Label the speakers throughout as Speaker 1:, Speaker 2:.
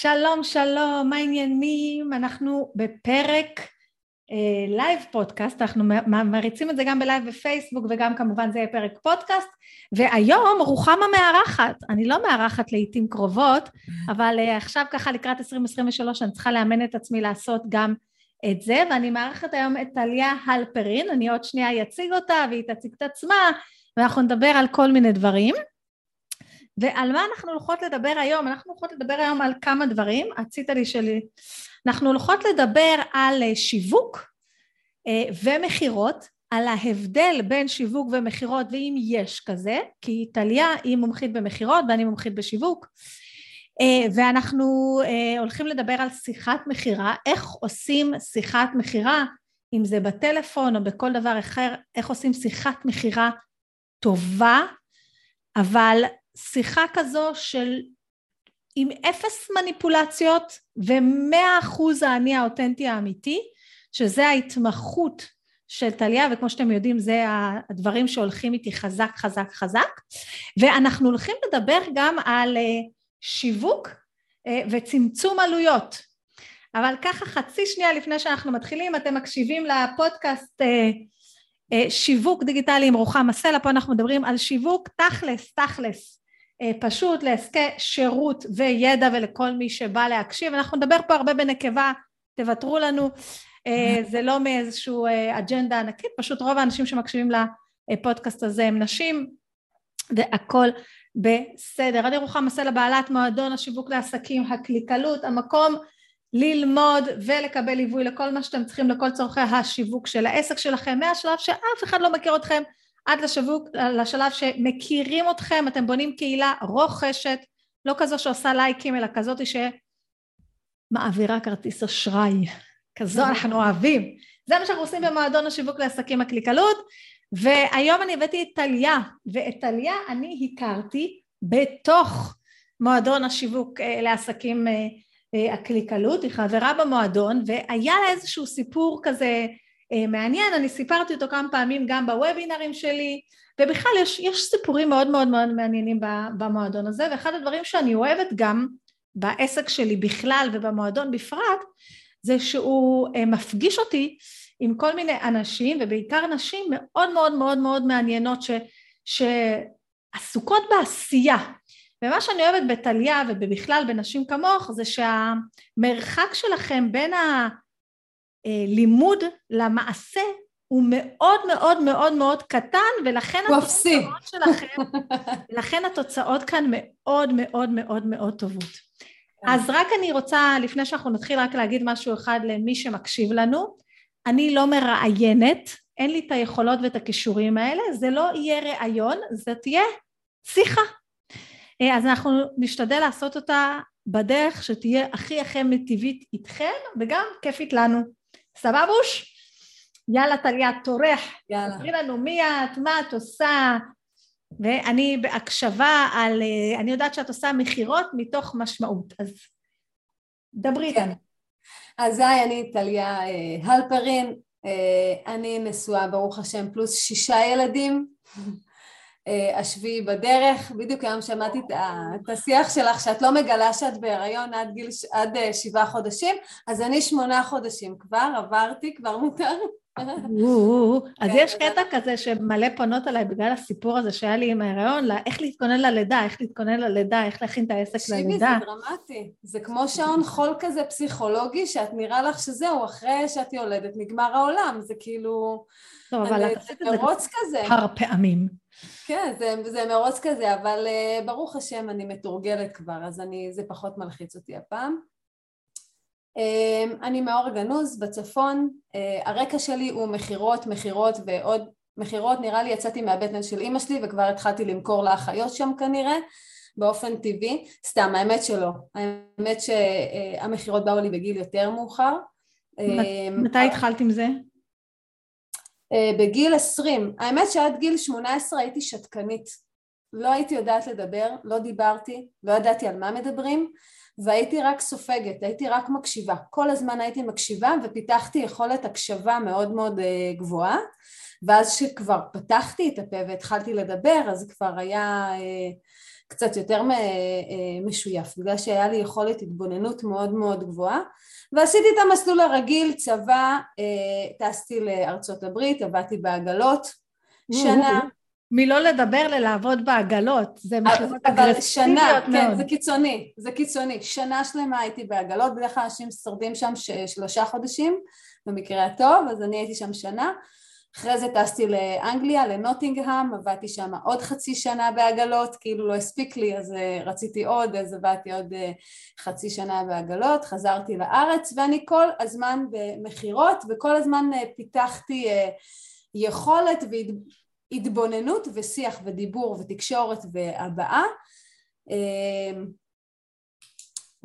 Speaker 1: שלום, שלום, מה העניינים? אנחנו בפרק לייב אה, פודקאסט, אנחנו מריצים את זה גם בלייב בפייסבוק וגם כמובן זה יהיה פרק פודקאסט, והיום רוחמה מארחת, אני לא מארחת לעיתים קרובות, אבל אה, עכשיו ככה לקראת 2023 אני צריכה לאמן את עצמי לעשות גם את זה, ואני מארחת היום את טליה הלפרין, אני עוד שנייה אציג אותה והיא תציג את עצמה, ואנחנו נדבר על כל מיני דברים. ועל מה אנחנו הולכות לדבר היום? אנחנו הולכות לדבר היום על כמה דברים, עשית לי שלי. אנחנו הולכות לדבר על אה, שיווק אה, ומכירות, על ההבדל בין שיווק ומכירות ואם יש כזה, כי טליה היא מומחית במכירות ואני מומחית בשיווק, אה, ואנחנו הולכים לדבר על שיחת מכירה, איך עושים שיחת מכירה, אם זה בטלפון או בכל דבר אחר, איך עושים שיחת מכירה טובה, אבל שיחה כזו של עם אפס מניפולציות ומאה אחוז האני האותנטי האמיתי, שזה ההתמחות של טליה, וכמו שאתם יודעים זה הדברים שהולכים איתי חזק חזק חזק, ואנחנו הולכים לדבר גם על אה, שיווק אה, וצמצום עלויות. אבל ככה חצי שנייה לפני שאנחנו מתחילים, אתם מקשיבים לפודקאסט אה, שיווק דיגיטלי עם רוחמה סלע, פה אנחנו מדברים על שיווק תכלס, תכלס. אה, פשוט לעסקי שירות וידע ולכל מי שבא להקשיב. אנחנו נדבר פה הרבה בנקבה, תוותרו לנו, אה, זה לא מאיזשהו אה, אג'נדה ענקית, פשוט רוב האנשים שמקשיבים לפודקאסט הזה הם נשים והכל בסדר. אני רוחמה סלע בעלת מועדון השיווק לעסקים, הקליקלות, המקום ללמוד ולקבל ליווי לכל מה שאתם צריכים לכל צורכי השיווק של העסק שלכם מהשלב שאף אחד לא מכיר אתכם עד לשווק, לשלב שמכירים אתכם, אתם בונים קהילה רוכשת, לא כזו שעושה לייקים, אלא כזאת שמעבירה כרטיס אשראי. כזו אנחנו אוהבים. זה מה שאנחנו עושים במועדון השיווק לעסקים הקליקלות, והיום אני הבאתי את טליה, ואת טליה אני הכרתי בתוך מועדון השיווק אה, לעסקים אה, אה, הקליקלות, היא חברה במועדון, והיה לה איזשהו סיפור כזה מעניין, אני סיפרתי אותו כמה פעמים גם בוובינרים שלי, ובכלל יש, יש סיפורים מאוד מאוד מאוד מעניינים במועדון הזה, ואחד הדברים שאני אוהבת גם בעסק שלי בכלל ובמועדון בפרט, זה שהוא אה, מפגיש אותי עם כל מיני אנשים, ובעיקר נשים מאוד מאוד מאוד מאוד מעניינות ש, שעסוקות בעשייה. ומה שאני אוהבת בטליה ובכלל בנשים כמוך זה שהמרחק שלכם בין ה... לימוד למעשה הוא מאוד מאוד מאוד מאוד קטן ולכן
Speaker 2: התוצאות
Speaker 1: שלכם, לכן התוצאות כאן מאוד מאוד מאוד מאוד טובות. כן. אז רק אני רוצה לפני שאנחנו נתחיל רק להגיד משהו אחד למי שמקשיב לנו, אני לא מראיינת, אין לי את היכולות ואת הכישורים האלה, זה לא יהיה ראיון, זה תהיה שיחה. אה, אז אנחנו נשתדל לעשות אותה בדרך שתהיה הכי הכי מטיבית איתכם וגם כיפית לנו. סבבוש? יאללה טליה, טורח. יאללה. תראי לנו מי את, מה את עושה, ואני בהקשבה על, אה, אני יודעת שאת עושה מכירות מתוך משמעות, אז דברי
Speaker 2: כן. אז היי, אני טליה אה, הלפרין, אה, אני נשואה ברוך השם פלוס שישה ילדים, השביעי בדרך, בדיוק היום שמעתי את השיח שלך שאת לא מגלה שאת בהיריון עד גיל, עד אה, שבעה חודשים, אז אני שמונה חודשים כבר, עברתי, כבר מותר.
Speaker 1: אז כן, יש קטע כזה שמלא פונות עליי בגלל הסיפור הזה שהיה לי עם ההיריון, איך להתכונן ללידה, איך להתכונן ללידה, איך להכין את העסק ללידה.
Speaker 2: תקשיבי, זה דרמטי. זה כמו שעון חול כזה פסיכולוגי, שאת נראה לך שזהו, אחרי שאת יולדת נגמר העולם, זה כאילו...
Speaker 1: טוב, אבל את עשית את זה כמה פעמים.
Speaker 2: כן, זה, זה מרוץ כזה, אבל uh, ברוך השם אני מתורגלת כבר, אז אני, זה פחות מלחיץ אותי הפעם. Uh, אני מאור גנוז בצפון, uh, הרקע שלי הוא מכירות, מכירות ועוד מכירות, נראה לי יצאתי מהבטן של אימא שלי וכבר התחלתי למכור לאחיות שם כנראה, באופן טבעי, סתם, האמת שלא, האמת שהמכירות באו לי בגיל יותר מאוחר.
Speaker 1: מתי התחלת עם זה?
Speaker 2: אה, בגיל עשרים, האמת שעד גיל שמונה עשרה הייתי שתקנית, לא הייתי יודעת לדבר, לא דיברתי, לא ידעתי על מה מדברים והייתי רק סופגת, הייתי רק מקשיבה, כל הזמן הייתי מקשיבה ופיתחתי יכולת הקשבה מאוד מאוד אה, גבוהה. ואז שכבר פתחתי את הפה והתחלתי לדבר אז כבר היה, אה, קצת יותר משויף, בגלל שהיה לי יכולת התבוננות מאוד מאוד גבוהה ועשיתי את המסלול הרגיל, צבא, טסתי לארצות הברית, עבדתי בעגלות, שנה
Speaker 1: מלא לדבר ללעבוד בעגלות, זה מכירות אגרסיביות
Speaker 2: מאוד. כן, זה קיצוני, זה קיצוני. שנה שלמה הייתי בעגלות, בדרך כלל אנשים שורדים שם שלושה חודשים, במקרה הטוב, אז אני הייתי שם שנה. אחרי זה טסתי לאנגליה, לנוטינגהם, עבדתי שם עוד חצי שנה בעגלות, כאילו לא הספיק לי, אז אה, רציתי עוד, אז עבדתי עוד אה, חצי שנה בעגלות, חזרתי לארץ, ואני כל הזמן במכירות, וכל הזמן אה, פיתחתי יכולת התבוננות ושיח ודיבור ותקשורת והבעה.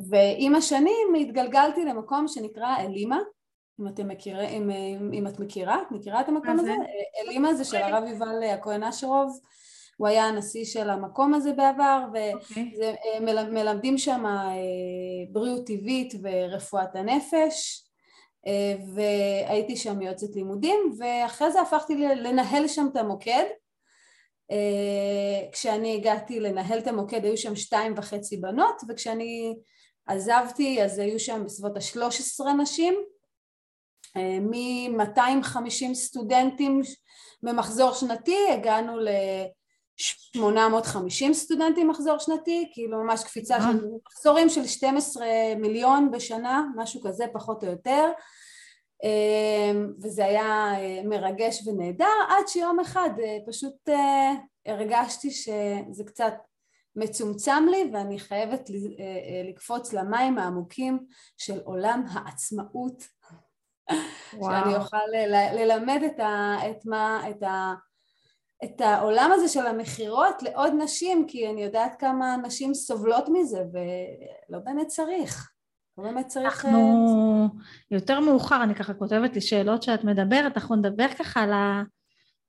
Speaker 2: ועם השנים התגלגלתי למקום שנקרא אלימה אם אתם מכירים, אם, אם את מכירה, מכירה את המקום הזה? אלימה זה של הרב יובל הכהן אשרוב, הוא היה הנשיא של המקום הזה בעבר ומלמדים אוקיי. שם אה, בריאות טבעית ורפואת הנפש. אה, והייתי שם יועצת לימודים ואחרי זה הפכתי לנהל שם את המוקד. אה, כשאני הגעתי לנהל את המוקד היו שם שתיים וחצי בנות וכשאני עזבתי אז היו שם בסביבות השלוש עשרה נשים. אה, מ-250 סטודנטים במחזור שנתי הגענו ל-850 סטודנטים מחזור שנתי, כאילו ממש קפיצה של מחזורים של 12 מיליון בשנה, משהו כזה פחות או יותר אמ, וזה היה אה, מרגש ונהדר עד שיום אחד אה, פשוט אה, הרגשתי שזה קצת מצומצם לי ואני חייבת לקפוץ למים העמוקים של עולם העצמאות. שאני אוכל ללמד את, ה, את, מה, את, ה, את העולם הזה של המכירות לעוד נשים כי אני יודעת כמה נשים סובלות מזה ולא באמת צריך. לא באמת צריך...
Speaker 1: אנחנו יותר מאוחר, אני ככה כותבת לי שאלות שאת מדברת, אנחנו נדבר ככה על, ה,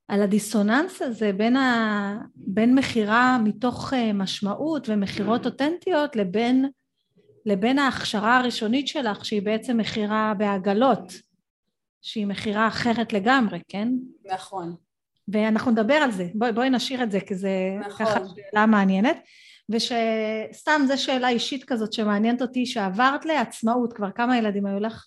Speaker 1: על הדיסוננס הזה בין, ה, בין מכירה מתוך אה, משמעות ומכירות אותנטיות לבין, לבין ההכשרה הראשונית שלך שהיא בעצם מכירה בעגלות, שהיא מכירה אחרת לגמרי, כן?
Speaker 2: נכון.
Speaker 1: ואנחנו נדבר על זה, בואי, בואי נשאיר את זה כי זה נכון. ככה שאלה מעניינת. ושסתם זו שאלה אישית כזאת שמעניינת אותי, שעברת לעצמאות, כבר כמה ילדים היו לך?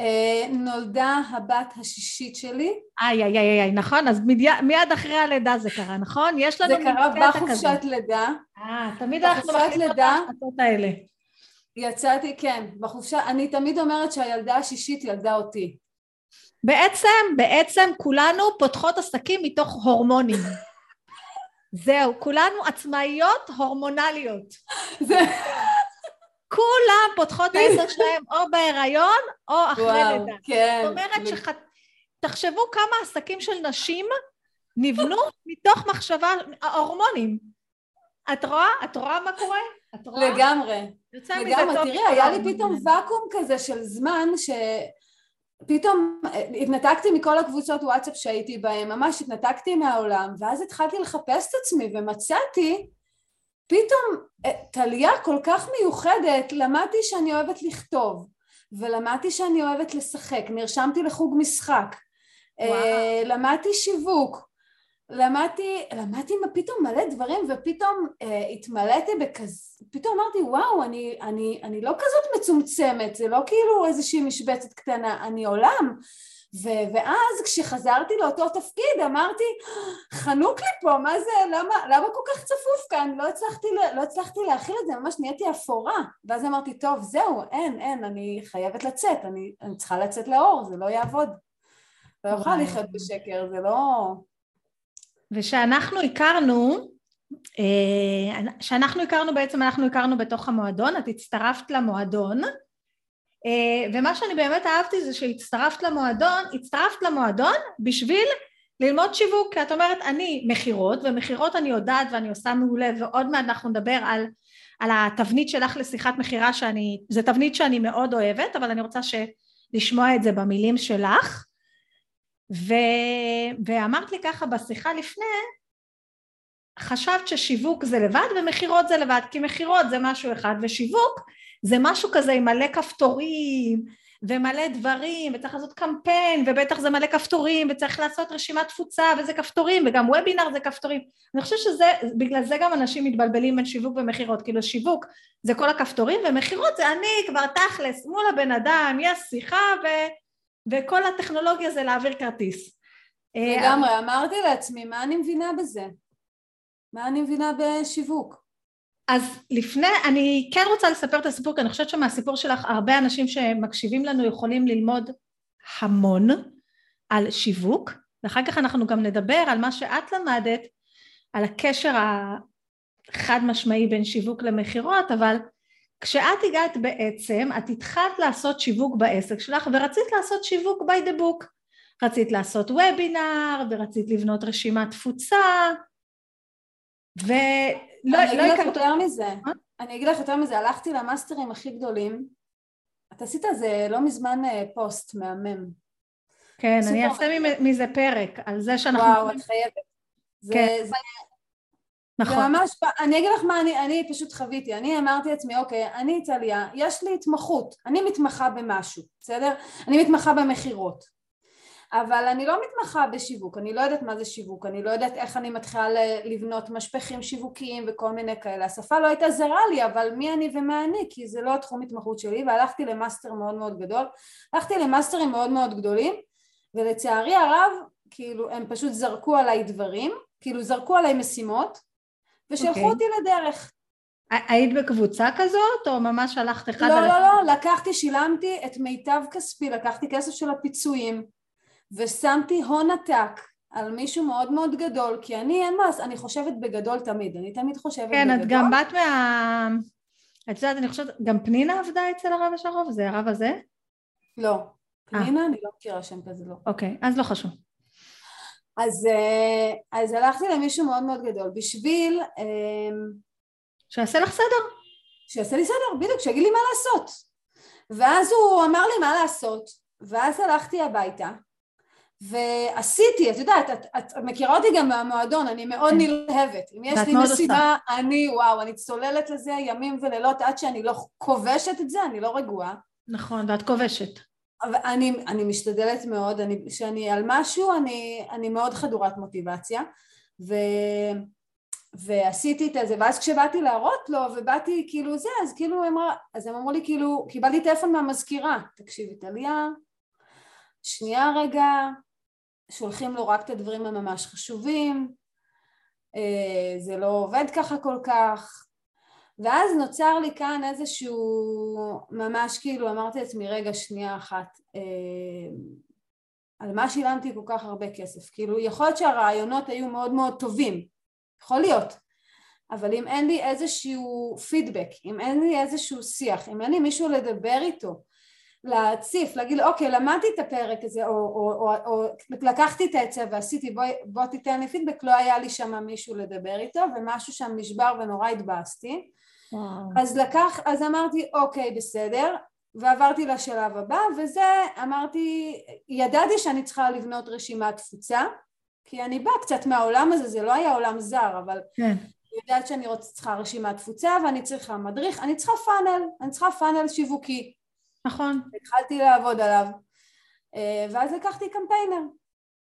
Speaker 2: Uh, נולדה הבת השישית שלי.
Speaker 1: איי איי איי איי, נכון? אז מיד, מיד אחרי הלידה זה קרה, נכון? יש לנו
Speaker 2: זה קרה בחופשת לידה.
Speaker 1: אה, תמיד אנחנו מחליטות את ההחלטות האלה.
Speaker 2: יצאתי, כן, בחופשה, אני תמיד אומרת שהילדה השישית ילדה אותי.
Speaker 1: בעצם, בעצם כולנו פותחות עסקים מתוך הורמונים. זהו, כולנו עצמאיות הורמונליות. זה... כולם פותחות העשר שלהם או בהיריון או אחרי לידה. כן. זאת אומרת שתחשבו תחשבו כמה עסקים של נשים נבנו מתוך מחשבה, ההורמונים. את רואה? את רואה מה קורה? את
Speaker 2: רואה? לגמרי. לגמרי. תראי, היה לי פתאום ואקום כזה של זמן ש... פתאום אה, התנתקתי מכל הקבוצות וואטסאפ שהייתי בהן, ממש התנתקתי מהעולם, ואז התחלתי לחפש את עצמי ומצאתי פתאום אה, טליה כל כך מיוחדת, למדתי שאני אוהבת לכתוב, ולמדתי שאני אוהבת לשחק, נרשמתי לחוג משחק, אה, וואו. למדתי שיווק, למדתי, למדתי פתאום מלא דברים ופתאום אה, התמלאתי בכזה, פתאום אמרתי וואו אני, אני, אני לא כזאת מצומצמת, זה לא כאילו איזושהי משבצת קטנה, אני עולם ו- ואז כשחזרתי לאותו תפקיד אמרתי חנוק לי פה, מה זה, למה, למה כל כך צפוף כאן, לא הצלחתי, לא הצלחתי להכיל את זה, ממש נהייתי אפורה. ואז אמרתי טוב זהו, אין, אין, אני חייבת לצאת, אני, אני צריכה לצאת לאור, זה לא יעבוד. לא יכולה לחיות בשקר, זה לא...
Speaker 1: ושאנחנו הכרנו, שאנחנו הכרנו בעצם אנחנו הכרנו בתוך המועדון, את הצטרפת למועדון ומה שאני באמת אהבתי זה שהצטרפת למועדון, הצטרפת למועדון בשביל ללמוד שיווק, כי את אומרת אני מכירות ומכירות אני יודעת ואני עושה מעולה ועוד מעט אנחנו נדבר על, על התבנית שלך לשיחת מכירה שאני, זה תבנית שאני מאוד אוהבת אבל אני רוצה ש, לשמוע את זה במילים שלך. ו... ואמרת לי ככה בשיחה לפני, חשבת ששיווק זה לבד ומכירות זה לבד, כי מכירות זה משהו אחד ושיווק זה משהו כזה עם מלא כפתורים ומלא דברים, וצריך לעשות קמפיין, ובטח זה מלא כפתורים, וצריך לעשות רשימת תפוצה, וזה כפתורים, וגם וובינר זה כפתורים. אני חושבת שזה, בגלל זה גם אנשים מתבלבלים בין שיווק ומכירות, כאילו שיווק זה כל הכפתורים, ומכירות זה אני כבר תכלס מול הבן אדם, יש שיחה, ו, וכל הטכנולוגיה זה להעביר כרטיס.
Speaker 2: אה, לגמרי, אמרתי לעצמי, מה אני מבינה בזה? מה אני מבינה בשיווק?
Speaker 1: אז לפני, אני כן רוצה לספר את הסיפור, כי אני חושבת שמהסיפור שלך הרבה אנשים שמקשיבים לנו יכולים ללמוד המון על שיווק, ואחר כך אנחנו גם נדבר על מה שאת למדת, על הקשר החד משמעי בין שיווק למכירות, אבל כשאת הגעת בעצם, את התחלת לעשות שיווק בעסק שלך ורצית לעשות שיווק by the book. רצית לעשות וובינר ורצית לבנות רשימת תפוצה ולא
Speaker 2: אני אגיד לך יותר מזה, אני אגיד לך יותר מזה, הלכתי למאסטרים הכי גדולים, את עשית על זה לא מזמן אה, פוסט מהמם.
Speaker 1: כן, אני אעשה מזה פרק, על זה שאנחנו...
Speaker 2: וואו, את חייבת. כן. נכון. זה ממש, אני אגיד לך מה אני, אני פשוט חוויתי, אני אמרתי לעצמי, אוקיי, אני טליה, יש לי התמחות, אני מתמחה במשהו, בסדר? אני מתמחה במכירות. אבל אני לא מתמחה בשיווק, אני לא יודעת מה זה שיווק, אני לא יודעת איך אני מתחילה לבנות משפכים שיווקיים וכל מיני כאלה. השפה לא הייתה זרה לי, אבל מי אני ומה אני, כי זה לא התחום התמחות שלי, והלכתי למאסטר מאוד מאוד גדול. הלכתי למאסטרים מאוד מאוד גדולים, ולצערי הרב, כאילו, הם פשוט זרקו עליי דברים, כאילו זרקו עליי משימות, ושלחו okay. אוקיי. אותי לדרך.
Speaker 1: היית בקבוצה כזאת, או ממש הלכת אחד
Speaker 2: לא, על... לא, לא, לא, לקחתי, שילמתי את מיטב כספי, לקחתי כסף של הפיצויים, ושמתי הון עתק על מישהו מאוד מאוד גדול, כי אני אין מה, אני חושבת בגדול תמיד, אני תמיד חושבת
Speaker 1: כן,
Speaker 2: בגדול.
Speaker 1: כן, את גם באת מה... את יודעת, אני חושבת, גם פנינה עבדה אצל הרב השרוב? זה הרב הזה?
Speaker 2: לא. אה. פנינה, 아. אני לא מכירה שם כזה, לא.
Speaker 1: אוקיי, אז לא חשוב.
Speaker 2: אז, אה, אז הלכתי למישהו מאוד מאוד גדול בשביל... אמ,
Speaker 1: שיעשה לך סדר.
Speaker 2: שיעשה לי סדר, בדיוק, שיגיד לי מה לעשות. ואז הוא אמר לי מה לעשות, ואז הלכתי הביתה, ועשיתי, את יודעת, את, את, מכירה אותי גם מהמועדון, אני מאוד כן. נלהבת. אם יש לי משימה, אני, וואו, אני צוללת לזה ימים ולילות עד שאני לא כובשת את זה, אני לא רגועה.
Speaker 1: נכון, ואת כובשת.
Speaker 2: אני, אני משתדלת מאוד, כשאני על משהו, אני, אני מאוד חדורת מוטיבציה, ו, ועשיתי את זה, ואז כשבאתי להראות לו, ובאתי כאילו זה, אז כאילו אמרה, אז הם אמרו לי כאילו, קיבלתי טלפון מהמזכירה, תקשיבי טליה, שנייה רגע, שולחים לו רק את הדברים הממש חשובים, אה, זה לא עובד ככה כל כך, ואז נוצר לי כאן איזשהו, ממש כאילו אמרתי לעצמי רגע שנייה אחת, אה, על מה שילמתי כל כך הרבה כסף, כאילו יכול להיות שהרעיונות היו מאוד מאוד טובים, יכול להיות, אבל אם אין לי איזשהו פידבק, אם אין לי איזשהו שיח, אם אין לי מישהו לדבר איתו, להציף, להגיד אוקיי למדתי את הפרק הזה או, או, או, או לקחתי את העצה ועשיתי בוא, בוא תיתן לי פידבק. לא היה לי שם מישהו לדבר איתו ומשהו שם נשבר ונורא התבאסתי. אז לקח, אז אמרתי אוקיי בסדר. ועברתי לשלב הבא וזה אמרתי ידעתי שאני צריכה לבנות רשימת תפוצה כי אני באה קצת מהעולם הזה זה לא היה עולם זר אבל כן. יודעת שאני רוצה, צריכה רשימת תפוצה ואני צריכה מדריך, אני צריכה פאנל, אני צריכה פאנל שיווקי
Speaker 1: נכון.
Speaker 2: התחלתי לעבוד עליו, אה, ואז לקחתי קמפיינר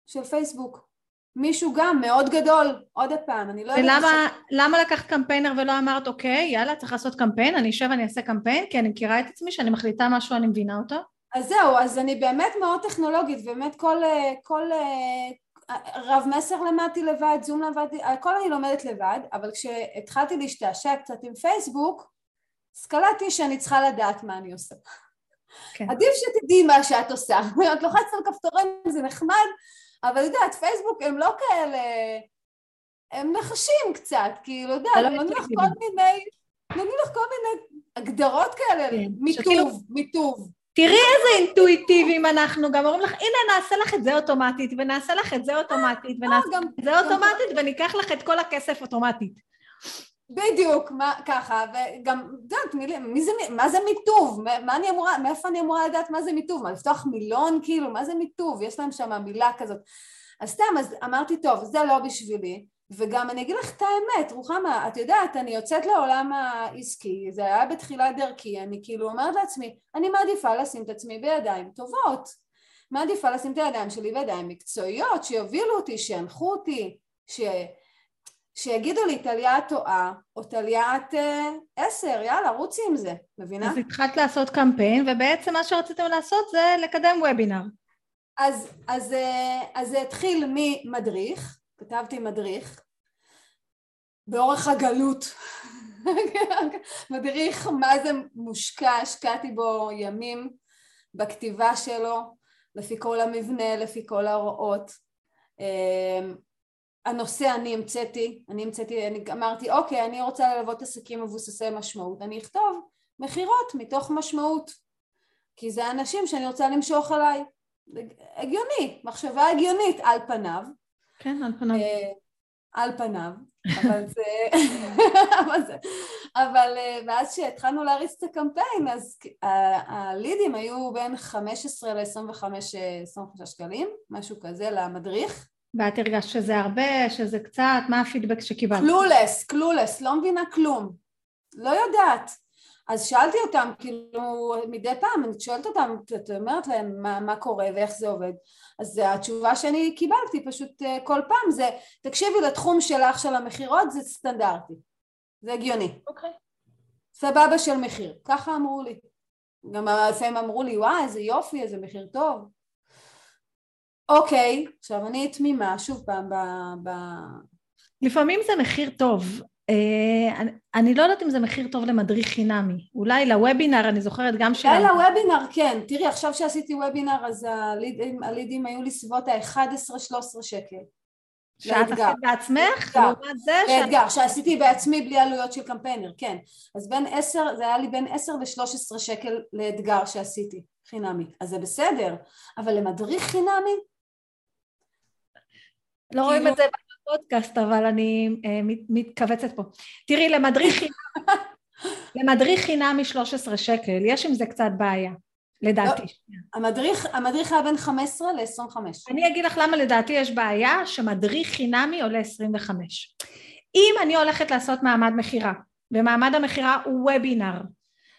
Speaker 2: של פייסבוק. מישהו גם מאוד גדול, עוד פעם, אני לא
Speaker 1: יודעת... ולמה ש... לקחת קמפיינר ולא אמרת, אוקיי, יאללה, צריך לעשות קמפיין, אני אשב ואני אעשה קמפיין, כי אני מכירה את עצמי, שאני מחליטה משהו, אני מבינה אותו?
Speaker 2: אז זהו, אז אני באמת מאוד טכנולוגית, באמת כל, אה, כל אה, רב מסר למדתי לבד, זום למדתי, הכל אני לומדת לבד, אבל כשהתחלתי להשתעשע קצת עם פייסבוק, אז קלטתי שאני צריכה לדעת מה אני עושה. כן. עדיף שתדעי מה שאת עושה. את לוחצת על כפתורים זה נחמד, אבל יודעת, פייסבוק הם לא כאלה, הם נחשים קצת, כאילו, יודעת, לא נותנים לך כל מיני, נותנים לך כל מיני הגדרות כאלה, כן. מיטוב, מיטוב.
Speaker 1: תראי איזה אינטואיטיביים אנחנו, גם אומרים לך, הנה נעשה לך את זה אוטומטית, ונעשה לך את זה אוטומטית, אה, ונעשה את זה אוטומטית, וניקח לך את כל הכסף אוטומטית.
Speaker 2: בדיוק, מה, ככה, וגם, את יודעת, מי זה, מה זה מיטוב? מה אני אמורה, מאיפה אני אמורה לדעת מה זה מיטוב? מה, לפתוח מילון כאילו? מה זה מיטוב? יש להם שם מילה כזאת. אז סתם, אז אמרתי, טוב, זה לא בשבילי, וגם אני אגיד לך את האמת, רוחמה, את יודעת, אני יוצאת לעולם העסקי, זה היה בתחילת דרכי, אני כאילו אומרת לעצמי, אני מעדיפה לשים את עצמי בידיים טובות, מעדיפה לשים את הידיים שלי בידיים מקצועיות, שיובילו אותי, שינחו אותי, ש... שיגידו לי טליה את טועה, או טליה את אה, עשר, יאללה, רוצי עם זה, מבינה?
Speaker 1: אז התחלת לעשות קמפיין, ובעצם מה שרציתם לעשות זה לקדם וובינר.
Speaker 2: אז, אז, אה, אז זה התחיל ממדריך, כתבתי מדריך, באורך הגלות, מדריך מה זה מושקע, השקעתי בו ימים בכתיבה שלו, לפי כל המבנה, לפי כל ההוראות. הנושא אני המצאתי, אני המצאתי, אני אמרתי אוקיי אני רוצה ללוות עסקים מבוססי משמעות, אני אכתוב מכירות מתוך משמעות כי זה אנשים שאני רוצה למשוך אליי, הגיוני, מחשבה הגיונית על פניו.
Speaker 1: כן, על פניו. אה,
Speaker 2: על פניו, אבל זה... אבל, זה, אבל אה, ואז כשהתחלנו להריץ את הקמפיין, אז הלידים היו בין 15 ל-25 שקלים, משהו כזה למדריך.
Speaker 1: ואת הרגשת שזה הרבה, שזה קצת, מה הפידבק שקיבלת?
Speaker 2: קלולס, קלולס, לא מבינה כלום. לא יודעת. אז שאלתי אותם, כאילו, מדי פעם, אני שואלת אותם, את אומרת להם מה, מה קורה ואיך זה עובד. אז התשובה שאני קיבלתי פשוט אה, כל פעם זה, תקשיבי לתחום שלך של המכירות זה סטנדרטי. זה הגיוני.
Speaker 1: אוקיי. Okay.
Speaker 2: סבבה של מחיר. ככה אמרו לי. גם לפעמים אמרו לי, וואי, איזה יופי, איזה מחיר טוב. אוקיי, עכשיו אני תמימה, שוב פעם, ב... ב...
Speaker 1: לפעמים זה מחיר טוב. אה, אני, אני לא יודעת אם זה מחיר טוב למדריך חינמי. אולי לוובינר, אני זוכרת גם
Speaker 2: של... אולי לוובינר, כן. תראי, עכשיו שעשיתי וובינר, אז הלידים, הלידים היו לי סביבות ה-11-13 שקל.
Speaker 1: שאת עשית בעצמך?
Speaker 2: לעומת זה לאתגר, שעשיתי בעצמי בלי עלויות של קמפיינר, כן. אז בין 10, זה היה לי בין 10 ל-13 שקל לאתגר שעשיתי, חינמי. אז זה בסדר, אבל למדריך חינמי,
Speaker 1: לא רואים כאילו- את זה בפודקאסט, אבל אני אה, מתכווצת פה. תראי, למדריך חינם, למדריך חינם מ-13 שקל, יש עם זה קצת בעיה, לדעתי. לא,
Speaker 2: המדריך, המדריך היה בין 15 ל-25.
Speaker 1: אני אגיד לך למה לדעתי יש בעיה שמדריך חינמי עולה 25. אם אני הולכת לעשות מעמד מכירה, ומעמד המכירה הוא וובינר,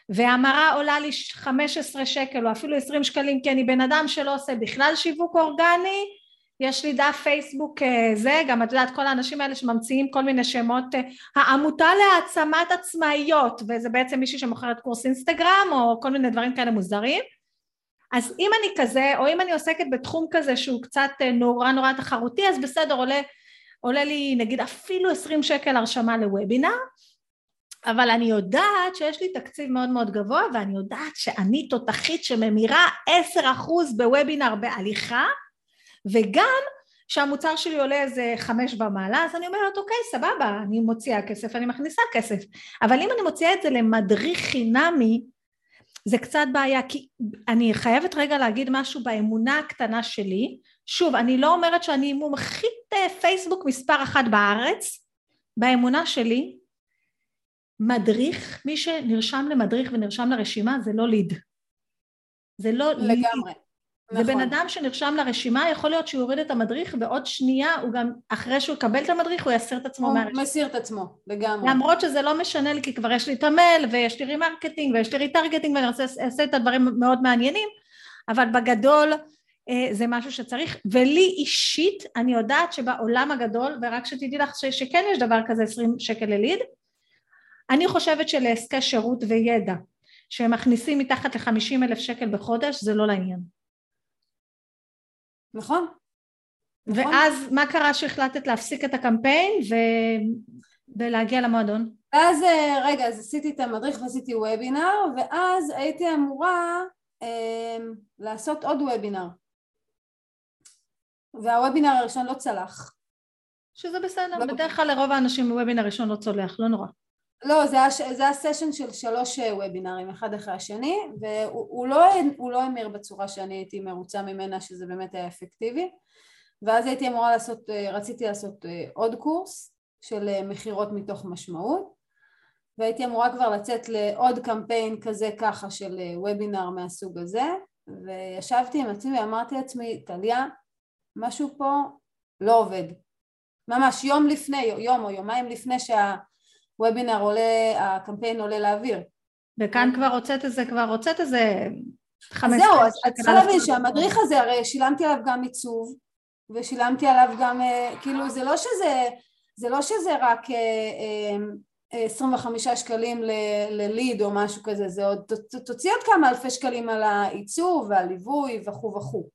Speaker 1: והמרה עולה לי 15 שקל או אפילו 20 שקלים כי אני בן אדם שלא עושה בכלל שיווק אורגני יש לי דף פייסבוק אה, זה, גם את יודעת כל האנשים האלה שממציאים כל מיני שמות, אה, העמותה להעצמת עצמאיות, וזה בעצם מישהי שמוכרת קורס אינסטגרם או כל מיני דברים כאלה מוזרים, אז אם אני כזה, או אם אני עוסקת בתחום כזה שהוא קצת אה, נורא נורא תחרותי, אז בסדר, עולה, עולה לי נגיד אפילו עשרים שקל הרשמה לוובינר, אבל אני יודעת שיש לי תקציב מאוד מאוד גבוה, ואני יודעת שאני תותחית שממירה עשר אחוז בוובינר בהליכה, וגם שהמוצר שלי עולה איזה חמש ומעלה, אז אני אומרת, אוקיי, סבבה, אני מוציאה כסף, אני מכניסה כסף. אבל אם אני מוציאה את זה למדריך חינמי, זה קצת בעיה, כי אני חייבת רגע להגיד משהו באמונה הקטנה שלי. שוב, אני לא אומרת שאני מומחית אה, פייסבוק מספר אחת בארץ, באמונה שלי, מדריך, מי שנרשם למדריך ונרשם לרשימה זה לא ליד. זה לא
Speaker 2: לגמרי. ליד.
Speaker 1: נכון. ובן אדם שנרשם לרשימה, יכול להיות שהוא יוריד את המדריך, ועוד שנייה, הוא גם, אחרי שהוא יקבל את המדריך, הוא יסיר את עצמו מהרשימה.
Speaker 2: הוא מסיר את עצמו, לגמרי.
Speaker 1: למרות שזה לא משנה לי, כי כבר יש לי את המייל, ויש לי remarketing, ויש לי retargeting, ואני רוצה לעשות את הדברים מאוד מעניינים, אבל בגדול, אה, זה משהו שצריך, ולי אישית, אני יודעת שבעולם הגדול, ורק שתדעי לך ש, שכן יש דבר כזה 20 שקל לליד, אני חושבת שלעסקי שירות וידע, שמכניסים מתחת ל-50 אלף שקל בחודש, זה לא לעניין.
Speaker 2: נכון.
Speaker 1: נכון. ואז מה קרה שהחלטת להפסיק את הקמפיין ו... ולהגיע למועדון?
Speaker 2: ואז אה, רגע אז עשיתי את המדריך ועשיתי וובינר ואז הייתי אמורה אה, לעשות עוד וובינר והוובינר הראשון לא צלח
Speaker 1: שזה בסדר, לא בדרך כלל לרוב האנשים וובינר ראשון לא צולח, לא נורא
Speaker 2: לא, זה היה, זה היה סשן של שלוש אה, וובינרים אחד אחרי השני והוא לא, לא המיר בצורה שאני הייתי מרוצה ממנה שזה באמת היה אפקטיבי. ואז הייתי אמורה לעשות, אה, רציתי לעשות אה, עוד קורס של מכירות מתוך משמעות. והייתי אמורה כבר לצאת לעוד קמפיין כזה ככה של וובינר מהסוג הזה. וישבתי עם עצמי ואמרתי לעצמי טליה משהו פה לא עובד. ממש יום לפני, יום או יומיים לפני שהוובינר עולה, הקמפיין עולה לאוויר.
Speaker 1: וכאן כבר הוצאת איזה, כבר הוצאת איזה
Speaker 2: חמש... זהו, אז את צריכה להבין שהמדריך הזה, הרי שילמתי עליו גם עיצוב, ושילמתי עליו גם, אה, כאילו זה לא שזה, זה לא שזה רק 25 אה, שקלים לליד או משהו כזה, זה עוד תוציא עוד כמה אלפי שקלים על העיצוב והליווי וכו' וכו'.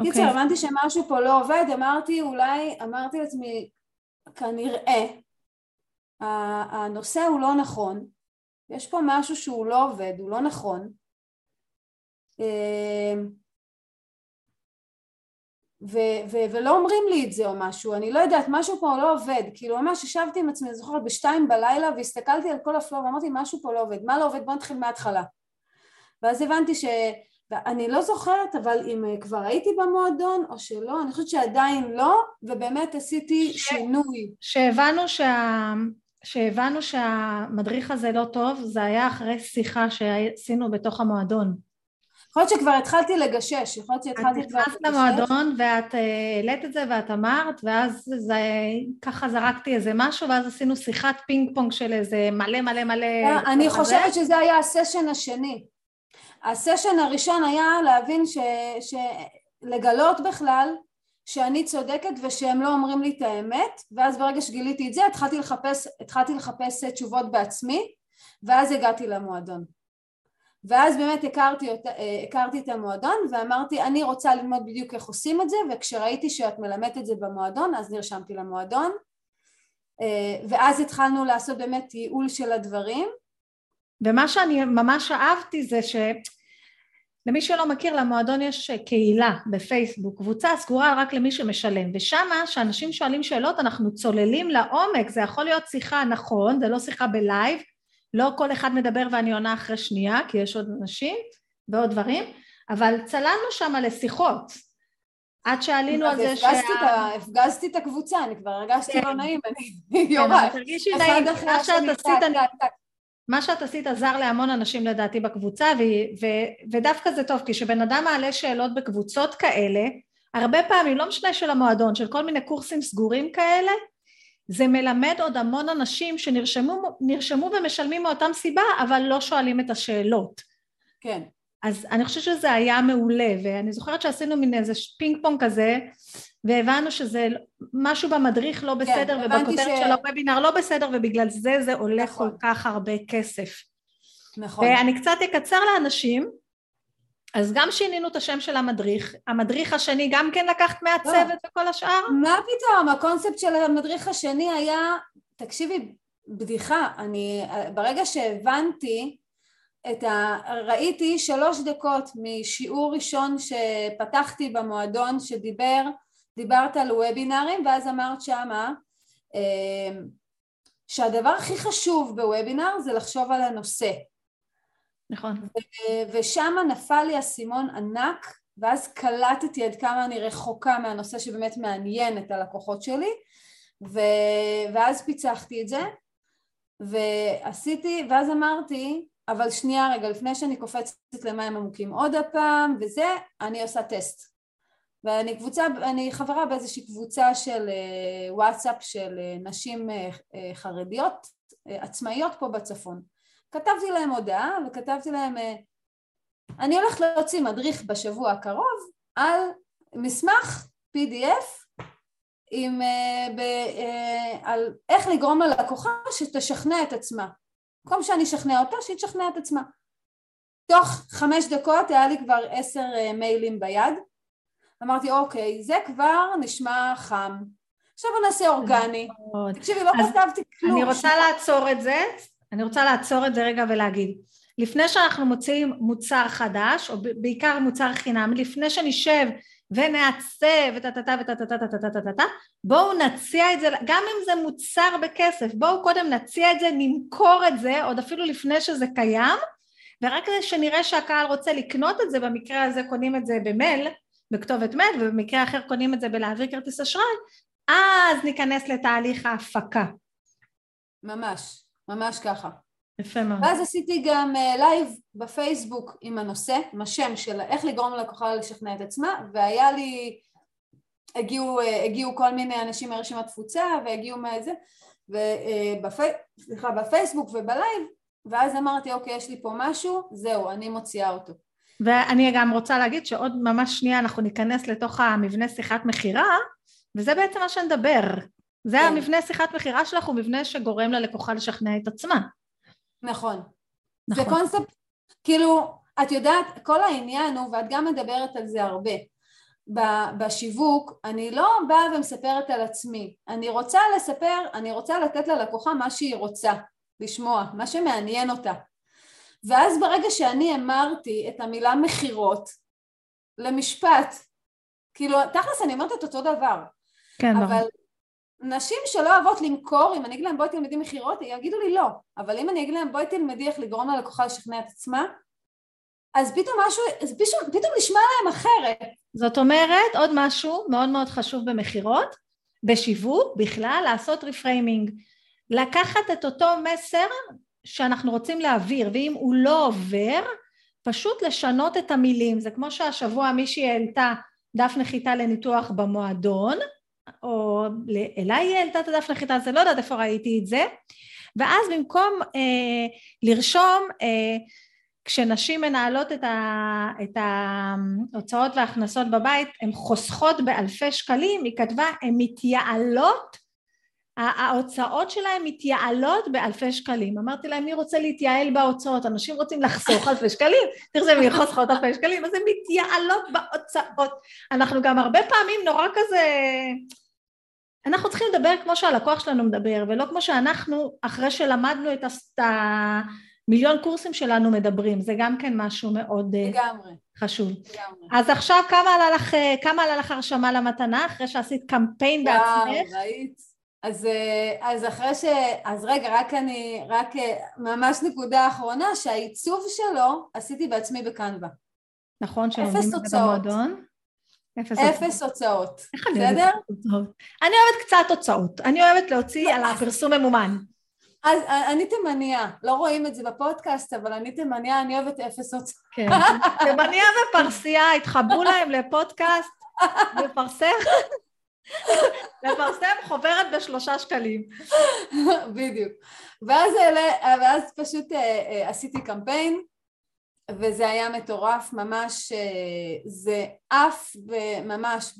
Speaker 2: Okay. קיצר, הבנתי שמשהו פה לא עובד, אמרתי אולי, אמרתי לעצמי, כנראה הנושא הוא לא נכון, יש פה משהו שהוא לא עובד, הוא לא נכון, אמ, ו- ו- ולא אומרים לי את זה או משהו, אני לא יודעת, משהו פה לא עובד, כאילו ממש ישבתי עם עצמי, אני זוכרת, בשתיים בלילה והסתכלתי על כל הפלואו ואמרתי משהו פה לא עובד, מה לא עובד? בוא נתחיל מההתחלה. ואז הבנתי ש... אני לא זוכרת אבל אם כבר הייתי במועדון או שלא, אני חושבת שעדיין לא, ובאמת עשיתי ש... שינוי.
Speaker 1: שהבנו, שה... שהבנו שהמדריך הזה לא טוב, זה היה אחרי שיחה שעשינו בתוך המועדון.
Speaker 2: יכול להיות שכבר התחלתי לגשש, יכול להיות שהתחלתי
Speaker 1: כבר לגשש. את נכנסת למועדון ואת אה, העלית את זה ואת אמרת, ואז זה, ככה זרקתי איזה משהו, ואז עשינו שיחת פינג פונג של איזה מלא מלא מלא...
Speaker 2: אני חושבת שזה היה הסשן השני. הסשן הראשון היה להבין ש... ש... לגלות בכלל שאני צודקת ושהם לא אומרים לי את האמת ואז ברגע שגיליתי את זה התחלתי לחפש, התחלתי לחפש תשובות בעצמי ואז הגעתי למועדון. ואז באמת הכרתי, אותה, אה, הכרתי את המועדון ואמרתי אני רוצה ללמוד בדיוק איך עושים את זה וכשראיתי שאת מלמדת את זה במועדון אז נרשמתי למועדון. אה, ואז התחלנו לעשות באמת ייעול של הדברים.
Speaker 1: ומה שאני ממש אהבתי זה ש... למי שלא מכיר, למועדון יש קהילה בפייסבוק, קבוצה סגורה רק למי שמשלם, ושמה שאנשים שואלים שאלות אנחנו צוללים לעומק, זה יכול להיות שיחה נכון, זה לא שיחה בלייב, לא כל אחד מדבר ואני עונה אחרי שנייה, כי יש עוד אנשים ועוד דברים, אבל צללנו שם לשיחות, עד שעלינו על זה שה...
Speaker 2: הפגזתי את הקבוצה, אני כבר הרגשתי לא נעים, אני יורד.
Speaker 1: תרגישי נעים, מה שאת עשית, מה שאת עשית עזר להמון אנשים לדעתי בקבוצה ו, ו, ודווקא זה טוב כי כשבן אדם מעלה שאלות בקבוצות כאלה הרבה פעמים לא משנה של המועדון של כל מיני קורסים סגורים כאלה זה מלמד עוד המון אנשים שנרשמו ומשלמים מאותם סיבה אבל לא שואלים את השאלות.
Speaker 2: כן.
Speaker 1: אז אני חושבת שזה היה מעולה ואני זוכרת שעשינו מין איזה פינג פונג כזה והבנו שזה משהו במדריך לא כן, בסדר כן, ובכותרת ש... של הוובינר לא בסדר ובגלל זה זה עולה נכון. כל כך הרבה כסף. נכון. ואני קצת אקצר לאנשים אז גם שינינו את השם של המדריך, המדריך השני גם כן לקחת מהצוות לא. וכל השאר?
Speaker 2: מה פתאום, הקונספט של המדריך השני היה, תקשיבי, בדיחה, אני, ברגע שהבנתי את ה... ראיתי שלוש דקות משיעור ראשון שפתחתי במועדון שדיבר דיברת על וובינארים ואז אמרת שמה אמ, שהדבר הכי חשוב בוובינאר זה לחשוב על הנושא.
Speaker 1: נכון.
Speaker 2: ושם נפל לי אסימון ענק ואז קלטתי עד כמה אני רחוקה מהנושא שבאמת מעניין את הלקוחות שלי ו... ואז פיצחתי את זה ועשיתי ואז אמרתי אבל שנייה רגע לפני שאני קופצת למים עמוקים עוד הפעם וזה אני עושה טסט ואני קבוצה, אני חברה באיזושהי קבוצה של אה, וואטסאפ של אה, נשים אה, חרדיות עצמאיות פה בצפון. כתבתי להם הודעה וכתבתי להם אני הולכת להוציא מדריך בשבוע הקרוב על מסמך PDF עם, ב, על איך לגרום ללקוחה שתשכנע את עצמה. במקום שאני אשכנע אותה, שהיא תשכנע את עצמה. תוך חמש דקות היה לי כבר עשר מיילים ביד אמרתי אוקיי זה כבר נשמע חם. עכשיו בוא נעשה אורגני. תקשיבי לא כתבתי כלום.
Speaker 1: אני רוצה לעצור את זה. אני רוצה לעצור את זה רגע ולהגיד לפני שאנחנו מוציאים מוצר חדש או בעיקר מוצר חינם לפני שנשב ונעצב וטטטה טטטה בואו נציע את זה גם אם זה מוצר בכסף בואו קודם נציע את זה נמכור את זה עוד אפילו לפני שזה קיים ורק כדי שנראה שהקהל רוצה לקנות את זה במקרה הזה קונים את זה במייל בכתובת מייל ובמקרה אחר קונים את זה בלהעביר כרטיס אשראי אז ניכנס לתהליך ההפקה
Speaker 2: ממש, ממש ככה
Speaker 1: יפה מאוד.
Speaker 2: ואז עשיתי גם לייב אה, בפייסבוק עם הנושא, עם השם של איך לגרום ללקוחה לשכנע את עצמה, והיה לי הגיעו, הגיעו כל מיני אנשים מרשימת תפוצה והגיעו מזה, ובפי, סליחה, בפייסבוק ובלייב, ואז אמרתי, אוקיי, יש לי פה משהו, זהו, אני מוציאה אותו.
Speaker 1: ואני גם רוצה להגיד שעוד ממש שנייה אנחנו ניכנס לתוך המבנה שיחת מכירה, וזה בעצם מה שנדבר. זה כן. המבנה שיחת מכירה שלך, הוא מבנה שגורם ללקוחה לשכנע את עצמה.
Speaker 2: נכון. נכון. זה קונספט, כאילו, את יודעת, כל העניין הוא, ואת גם מדברת על זה הרבה, בשיווק, אני לא באה ומספרת על עצמי, אני רוצה לספר, אני רוצה לתת ללקוחה מה שהיא רוצה לשמוע, מה שמעניין אותה. ואז ברגע שאני אמרתי את המילה מכירות למשפט, כאילו תכלס אני אומרת את אותו דבר,
Speaker 1: כן,
Speaker 2: אבל נכון. נשים שלא אוהבות למכור, אם אני אגיד להם בואי תלמדי מכירות, יגידו לי לא, אבל אם אני אגיד להם בואי תלמדי איך לגרום ללקוחה לשכנע את עצמה, אז פתאום משהו, אז פתאום, פתאום נשמע להם אחרת.
Speaker 1: זאת אומרת, עוד משהו מאוד מאוד חשוב במכירות, בשיווק בכלל, לעשות reframing. לקחת את אותו מסר שאנחנו רוצים להעביר, ואם הוא לא עובר, פשוט לשנות את המילים. זה כמו שהשבוע מישהי העלתה דף נחיתה לניתוח במועדון, או אליי היא העלתה את הדף נחיתה, אני לא יודעת איפה ראיתי את זה, ואז במקום אה, לרשום אה, כשנשים מנהלות את, ה, את ההוצאות וההכנסות בבית, הן חוסכות באלפי שקלים, היא כתבה, הן מתייעלות ההוצאות שלהם מתייעלות באלפי שקלים. אמרתי להם, מי רוצה להתייעל בהוצאות? אנשים רוצים לחסוך אלפי שקלים, תראה, מי חוסכות אלפי שקלים, אז הן מתייעלות בהוצאות. אנחנו גם הרבה פעמים נורא כזה... אנחנו צריכים לדבר כמו שהלקוח שלנו מדבר, ולא כמו שאנחנו, אחרי שלמדנו את המיליון קורסים שלנו מדברים, זה גם כן משהו מאוד
Speaker 2: אה, לגמרי.
Speaker 1: חשוב. לגמרי. אז עכשיו כמה עלה לך, אה, כמה עלה לך הרשמה למתנה, אחרי שעשית קמפיין
Speaker 2: וואו,
Speaker 1: בעצמך?
Speaker 2: וואו, ראית? אז, אה, אז אחרי ש... אז רגע, רק אני... רק אה, ממש נקודה אחרונה, שהעיצוב שלו עשיתי בעצמי בקנבה.
Speaker 1: נכון, שלומדים את זה במועדון?
Speaker 2: אפס, אפס הוצאות. איך אני בסדר?
Speaker 1: אני אוהבת קצת הוצאות. אני אוהבת להוציא על הפרסום ממומן.
Speaker 2: אז אה, אני תימניה, לא רואים את זה בפודקאסט, אבל אני תימניה, אני אוהבת אפס הוצאות.
Speaker 1: כן, תימניה ופרסייה התחברו להם לפודקאסט, לפרסם. לפרסם חוברת בשלושה שקלים.
Speaker 2: בדיוק. ואז, ואז פשוט אה, אה, עשיתי קמפיין, וזה היה מטורף, ממש, אה, זה עף וממש,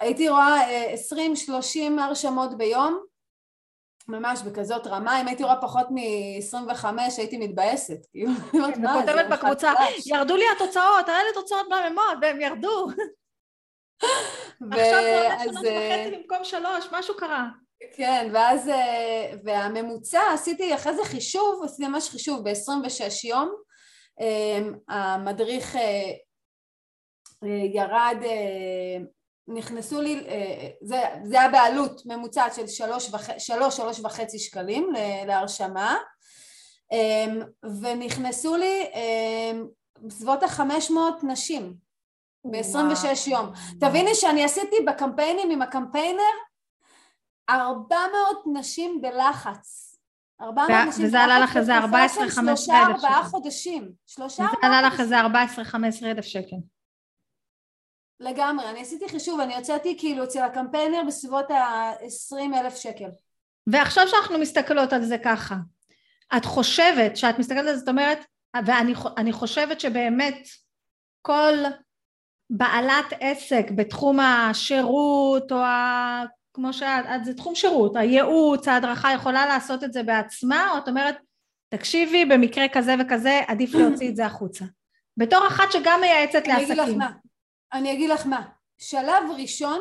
Speaker 2: הייתי רואה 20-30 הרשמות ביום, ממש בכזאת רמה, אם הייתי רואה פחות מ-25 הייתי מתבאסת, כאילו,
Speaker 1: וכותבת בקבוצה, ירדו לי התוצאות, היה לי תוצאות מהממות והם ירדו. עכשיו זה עולה שלוש וחצי במקום שלוש, משהו קרה.
Speaker 2: כן, ואז, אה, והממוצע, עשיתי אחרי זה חישוב, עשיתי ממש חישוב ב-26 יום, אה, המדריך אה, ירד, נכנסו לי, זה, זה היה בעלות ממוצעת של שלוש, שלוש, שלוש וחצי שקלים להרשמה, ונכנסו לי בסביבות החמש מאות נשים ב-26 יום. תביני שאני עשיתי בקמפיינים עם הקמפיינר 400 נשים בלחץ. 400 נשים
Speaker 1: וזה עלה לך איזה 14-15 אלף שקל.
Speaker 2: חודשים.
Speaker 1: שלושה ארבעה חודשים. וזה עלה לך איזה 14-15 אלף שקל.
Speaker 2: לגמרי, אני עשיתי חישוב, אני הוצאתי כאילו אצל הקמפיינר בסביבות ה-20 אלף שקל.
Speaker 1: ועכשיו שאנחנו מסתכלות על זה ככה, את חושבת, שאת מסתכלת על זה, זאת אומרת, ואני חושבת שבאמת כל בעלת עסק בתחום השירות או ה... כמו שאת, זה תחום שירות, הייעוץ, ההדרכה יכולה לעשות את זה בעצמה, או את אומרת, תקשיבי, במקרה כזה וכזה, עדיף להוציא את זה החוצה. בתור אחת שגם מייעצת לעסקים.
Speaker 2: אני אגיד לך מה, אני אגיד לך מה, שלב ראשון,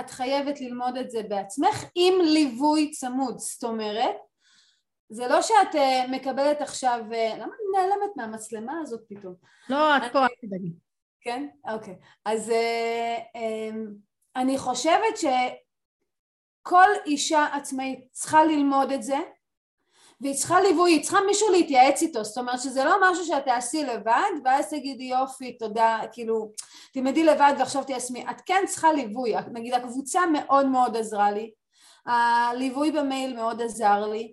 Speaker 2: את חייבת ללמוד את זה בעצמך עם ליווי צמוד, זאת אומרת, זה לא שאת uh, מקבלת עכשיו, uh, למה אני נעלמת מהמצלמה הזאת פתאום?
Speaker 1: לא, את פה, אל תדאגי.
Speaker 2: כן? אוקיי. אז uh, um, אני חושבת שכל אישה עצמאית צריכה ללמוד את זה והיא צריכה ליווי, היא צריכה מישהו להתייעץ איתו, זאת אומרת שזה לא משהו שאת תעשי לבד ואז תגידי יופי, תודה, כאילו תלמדי לבד ועכשיו תיישמי, את כן צריכה ליווי, נגיד הקבוצה מאוד מאוד עזרה לי, הליווי במייל מאוד עזר לי,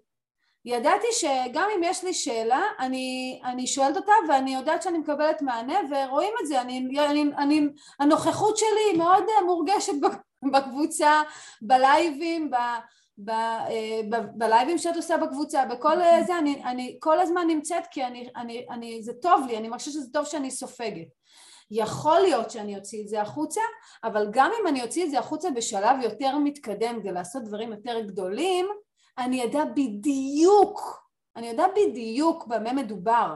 Speaker 2: ידעתי שגם אם יש לי שאלה, אני, אני שואלת אותה ואני יודעת שאני מקבלת מענה ורואים את זה, אני, אני, אני, הנוכחות שלי מאוד מורגשת בקבוצה, בלייבים, ב, ב, אה, ב, בלייבים שאת עושה בקבוצה, בכל
Speaker 1: נכון.
Speaker 2: זה, אני, אני כל הזמן נמצאת כי אני, אני, אני, זה טוב לי, אני מרגישה שזה טוב שאני סופגת. יכול להיות שאני אוציא את זה החוצה, אבל גם אם אני אוציא את זה החוצה בשלב יותר מתקדם כדי לעשות דברים יותר גדולים, אני אדע בדיוק, אני יודע בדיוק במה מדובר.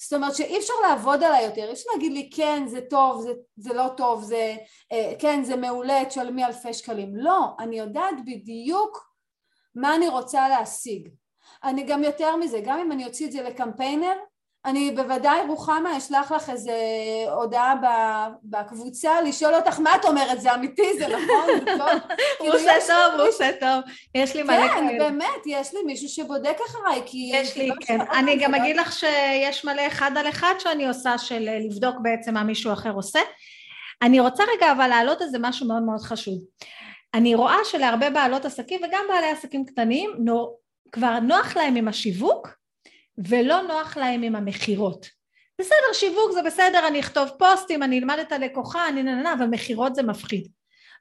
Speaker 2: זאת אומרת שאי אפשר לעבוד עליי יותר, אי אפשר להגיד לי כן זה טוב, זה, זה לא טוב, זה, אה, כן זה מעולה, תשלמי אלפי שקלים. לא, אני יודעת בדיוק מה אני רוצה להשיג. אני גם יותר מזה, גם אם אני אוציא את זה לקמפיינר, אני בוודאי רוחמה אשלח לך איזה הודעה בקבוצה לשאול אותך מה את אומרת זה אמיתי זה נכון
Speaker 1: הוא עושה טוב הוא עושה טוב. יש לי מלא
Speaker 2: כן באמת יש לי מישהו שבודק אחריי כי
Speaker 1: יש לי כן. אני גם אגיד לך שיש מלא אחד על אחד שאני עושה של לבדוק בעצם מה מישהו אחר עושה. אני רוצה רגע אבל להעלות איזה משהו מאוד מאוד חשוב. אני רואה שלהרבה בעלות עסקים וגם בעלי עסקים קטנים כבר נוח להם עם השיווק ולא נוח להם עם המכירות. בסדר, שיווק זה בסדר, אני אכתוב פוסטים, אני אלמד את הלקוחה, אני נהנה, אבל מכירות זה מפחיד.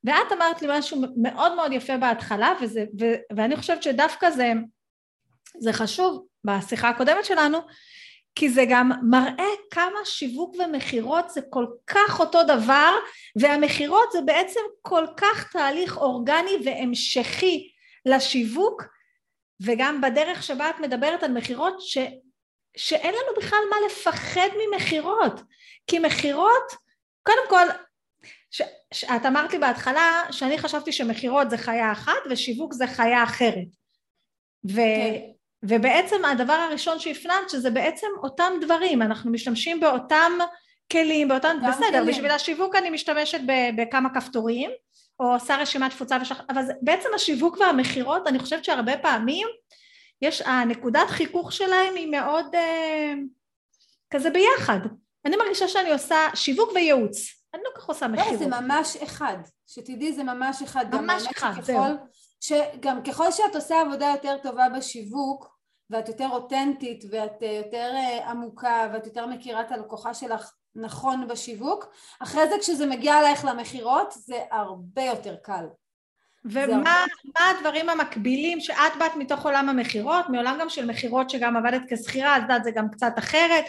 Speaker 1: ואת אמרת לי משהו מאוד מאוד יפה בהתחלה, וזה, ו, ואני חושבת שדווקא זה, זה חשוב בשיחה הקודמת שלנו, כי זה גם מראה כמה שיווק ומכירות זה כל כך אותו דבר, והמכירות זה בעצם כל כך תהליך אורגני והמשכי לשיווק, וגם בדרך שבה את מדברת על מכירות ש, שאין לנו בכלל מה לפחד ממכירות כי מכירות קודם כל ש, ש, את אמרת לי בהתחלה שאני חשבתי שמכירות זה חיה אחת ושיווק זה חיה אחרת ו, כן. ובעצם הדבר הראשון שהפנמת שזה בעצם אותם דברים אנחנו משתמשים באותם כלים באותם בסדר כלים. בשביל השיווק אני משתמשת בכמה כפתורים או עושה רשימת תפוצה ושח... אבל זה, בעצם השיווק והמכירות אני חושבת שהרבה פעמים יש, הנקודת חיכוך שלהם היא מאוד אה, כזה ביחד אני מרגישה שאני עושה שיווק וייעוץ אני לא כך עושה מכירות.
Speaker 2: זה ממש אחד, שתדעי זה ממש אחד.
Speaker 1: ממש אחד,
Speaker 2: זהו. שגם ככל שאת עושה עבודה יותר טובה בשיווק ואת יותר אותנטית ואת אה, יותר אה, עמוקה ואת יותר מכירה את הלקוחה שלך נכון בשיווק, אחרי זה כשזה מגיע אלייך למכירות זה הרבה יותר קל.
Speaker 1: ומה הרבה... הדברים המקבילים שאת באת מתוך עולם המכירות, מעולם גם של מכירות שגם עבדת כשכירה, אז יודעת זה גם קצת אחרת,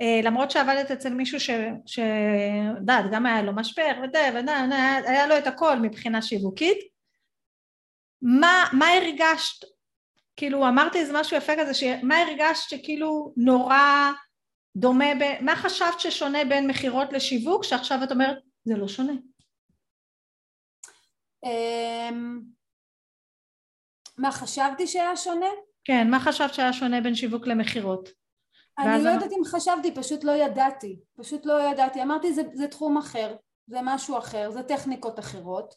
Speaker 1: אה, למרות שעבדת אצל מישהו שדעת גם היה לו משבר וזה היה לו את הכל מבחינה שיווקית, מה, מה הרגשת, כאילו אמרתי איזה משהו יפה כזה, מה הרגשת שכאילו נורא דומה, ב... מה חשבת ששונה בין מכירות לשיווק שעכשיו את אומרת זה לא שונה?
Speaker 2: אמ, מה חשבתי שהיה שונה?
Speaker 1: כן, מה חשבת שהיה שונה בין שיווק למכירות?
Speaker 2: אני לא יודעת אם חשבתי, פשוט לא ידעתי, פשוט לא ידעתי, אמרתי זה, זה תחום אחר, זה משהו אחר, זה טכניקות אחרות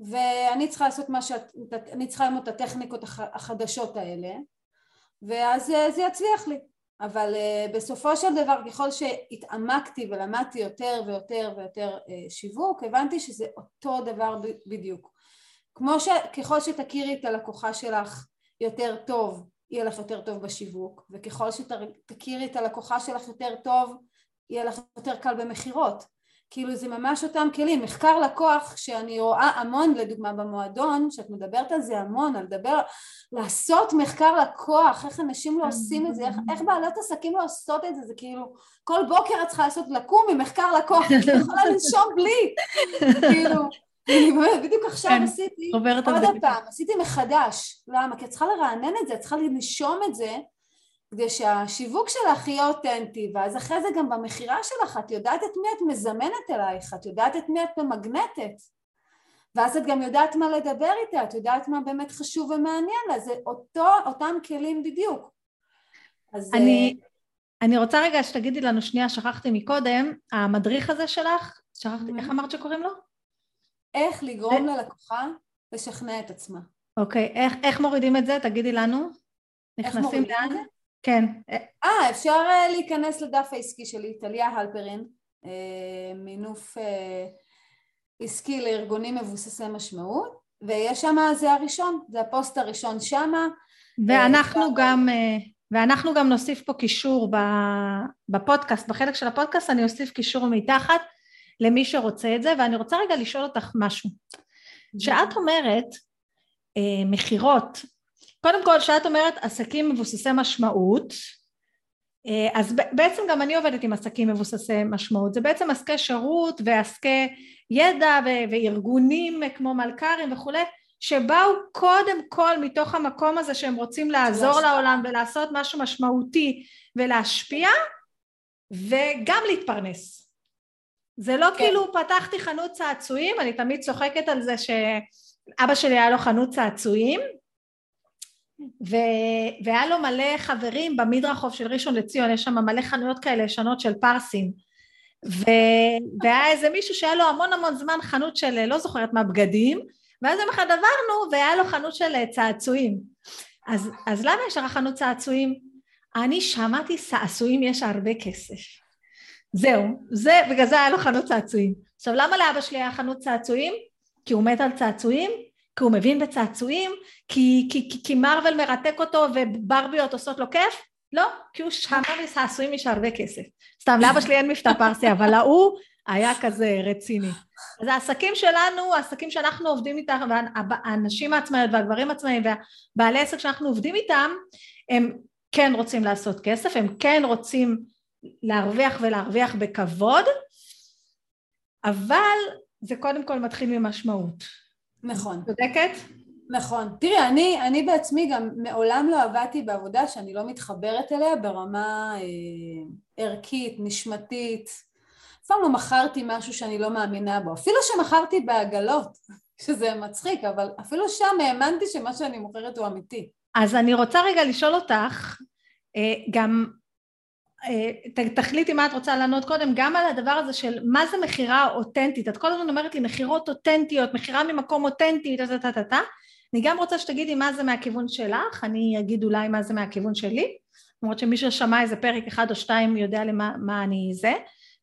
Speaker 2: ואני צריכה לעשות מה שאת, אני צריכה ללמוד את הטכניקות החדשות האלה ואז אה, זה יצליח לי אבל uh, בסופו של דבר ככל שהתעמקתי ולמדתי יותר ויותר ויותר uh, שיווק הבנתי שזה אותו דבר בדיוק. כמו שככל שתכירי את הלקוחה שלך יותר טוב יהיה לך יותר טוב בשיווק וככל שתכירי את הלקוחה שלך יותר טוב יהיה לך יותר קל במכירות כאילו זה ממש אותם כלים, מחקר לקוח שאני רואה המון לדוגמה במועדון, שאת מדברת על זה המון, על לדבר, לעשות מחקר לקוח, איך אנשים לא עושים את זה, איך, איך בעלות עסקים לא עושות את זה, זה כאילו כל בוקר את צריכה לעשות לקום עם מחקר לקוח, את יכולה לנשום בלי, כאילו, בדיוק עכשיו כן, עשיתי עוד פעם, עשיתי מחדש, למה? כי את צריכה לרענן את זה, את צריכה לנשום את זה כדי שהשיווק שלך יהיה אותנטי, ואז אחרי זה גם במכירה שלך את יודעת את מי את מזמנת אלייך, את יודעת את מי את ממגנטת, ואז את גם יודעת מה לדבר איתה, את יודעת מה באמת חשוב ומעניין לה, זה אותו, אותם כלים בדיוק.
Speaker 1: אז... אני, אני רוצה רגע שתגידי לנו שנייה, שכחתי מקודם, המדריך הזה שלך, שכחתי, איך אמרת שקוראים לו?
Speaker 2: איך לגרום ללקוחה לשכנע את עצמה.
Speaker 1: אוקיי, איך, איך מורידים את זה? תגידי לנו. נכנסים לאן? כן.
Speaker 2: אה, אפשר אה, להיכנס לדף העסקי שלי, טליה הלפרין, אה, מינוף אה, עסקי לארגונים מבוססי משמעות, ויש שם, זה הראשון, זה הפוסט הראשון שמה,
Speaker 1: ואנחנו גם, ואנחנו גם נוסיף פה קישור בפודקאסט, בחלק של הפודקאסט אני אוסיף קישור מתחת למי שרוצה את זה, ואני רוצה רגע לשאול אותך משהו. כשאת אומרת מכירות, קודם כל כשאת אומרת עסקים מבוססי משמעות, אה, אז בעצם גם אני עובדת עם עסקים מבוססי משמעות, זה בעצם עסקי שירות ועסקי ידע וארגונים כמו מלכ"רים וכולי, שבאו קודם כל מתוך המקום הזה שהם רוצים לעזור לעולם ולעשות משהו משמעותי ולהשפיע וגם להתפרנס. זה לא כן. כאילו פתחתי חנות צעצועים, אני תמיד צוחקת על זה שאבא שלי היה לו חנות צעצועים ו... והיה לו מלא חברים במדרחוב של ראשון לציון, יש שם מלא חנויות כאלה ישנות של פרסים. ו... והיה איזה מישהו שהיה לו המון המון זמן חנות של לא זוכרת מה בגדים, ואז יום אחד עברנו והיה לו חנות של צעצועים. אז, אז למה יש לך חנות צעצועים? אני שמעתי צעצועים יש הרבה כסף. זהו, זה, בגלל זה היה לו חנות צעצועים. עכשיו למה לאבא שלי היה חנות צעצועים? כי הוא מת על צעצועים, כי הוא מבין בצעצועים, כי, כי, כי, כי מרוויל מרתק אותו וברביות עושות לו כיף? לא, כי הוא שמע מצעצועים יש הרבה כסף. סתם, לאבא שלי אין מבטא פרסי, אבל ההוא היה כזה רציני. אז העסקים שלנו, העסקים שאנחנו עובדים איתם, והאנשים העצמאיות והגברים העצמאיים והבעלי עסק שאנחנו עובדים איתם, הם כן רוצים לעשות כסף, הם כן רוצים להרוויח ולהרוויח בכבוד, אבל זה קודם כל מתחיל ממשמעות.
Speaker 2: נכון.
Speaker 1: צודקת?
Speaker 2: נכון. תראי, אני, אני בעצמי גם מעולם לא עבדתי בעבודה שאני לא מתחברת אליה ברמה אה, ערכית, נשמתית. אף פעם לא מכרתי משהו שאני לא מאמינה בו. אפילו שמכרתי בעגלות, שזה מצחיק, אבל אפילו שם האמנתי שמה שאני מוכרת הוא אמיתי.
Speaker 1: אז אני רוצה רגע לשאול אותך, אה, גם תחליטי מה את רוצה לענות קודם, גם על הדבר הזה של מה זה מכירה אותנטית, את כל הזמן אומרת לי מכירות אותנטיות, מכירה ממקום אותנטי, טה טה טה טה, אני גם רוצה שתגידי מה זה מהכיוון שלך, אני אגיד אולי מה זה מהכיוון שלי, למרות שמי ששמע איזה פרק אחד או שתיים יודע למה מה אני זה,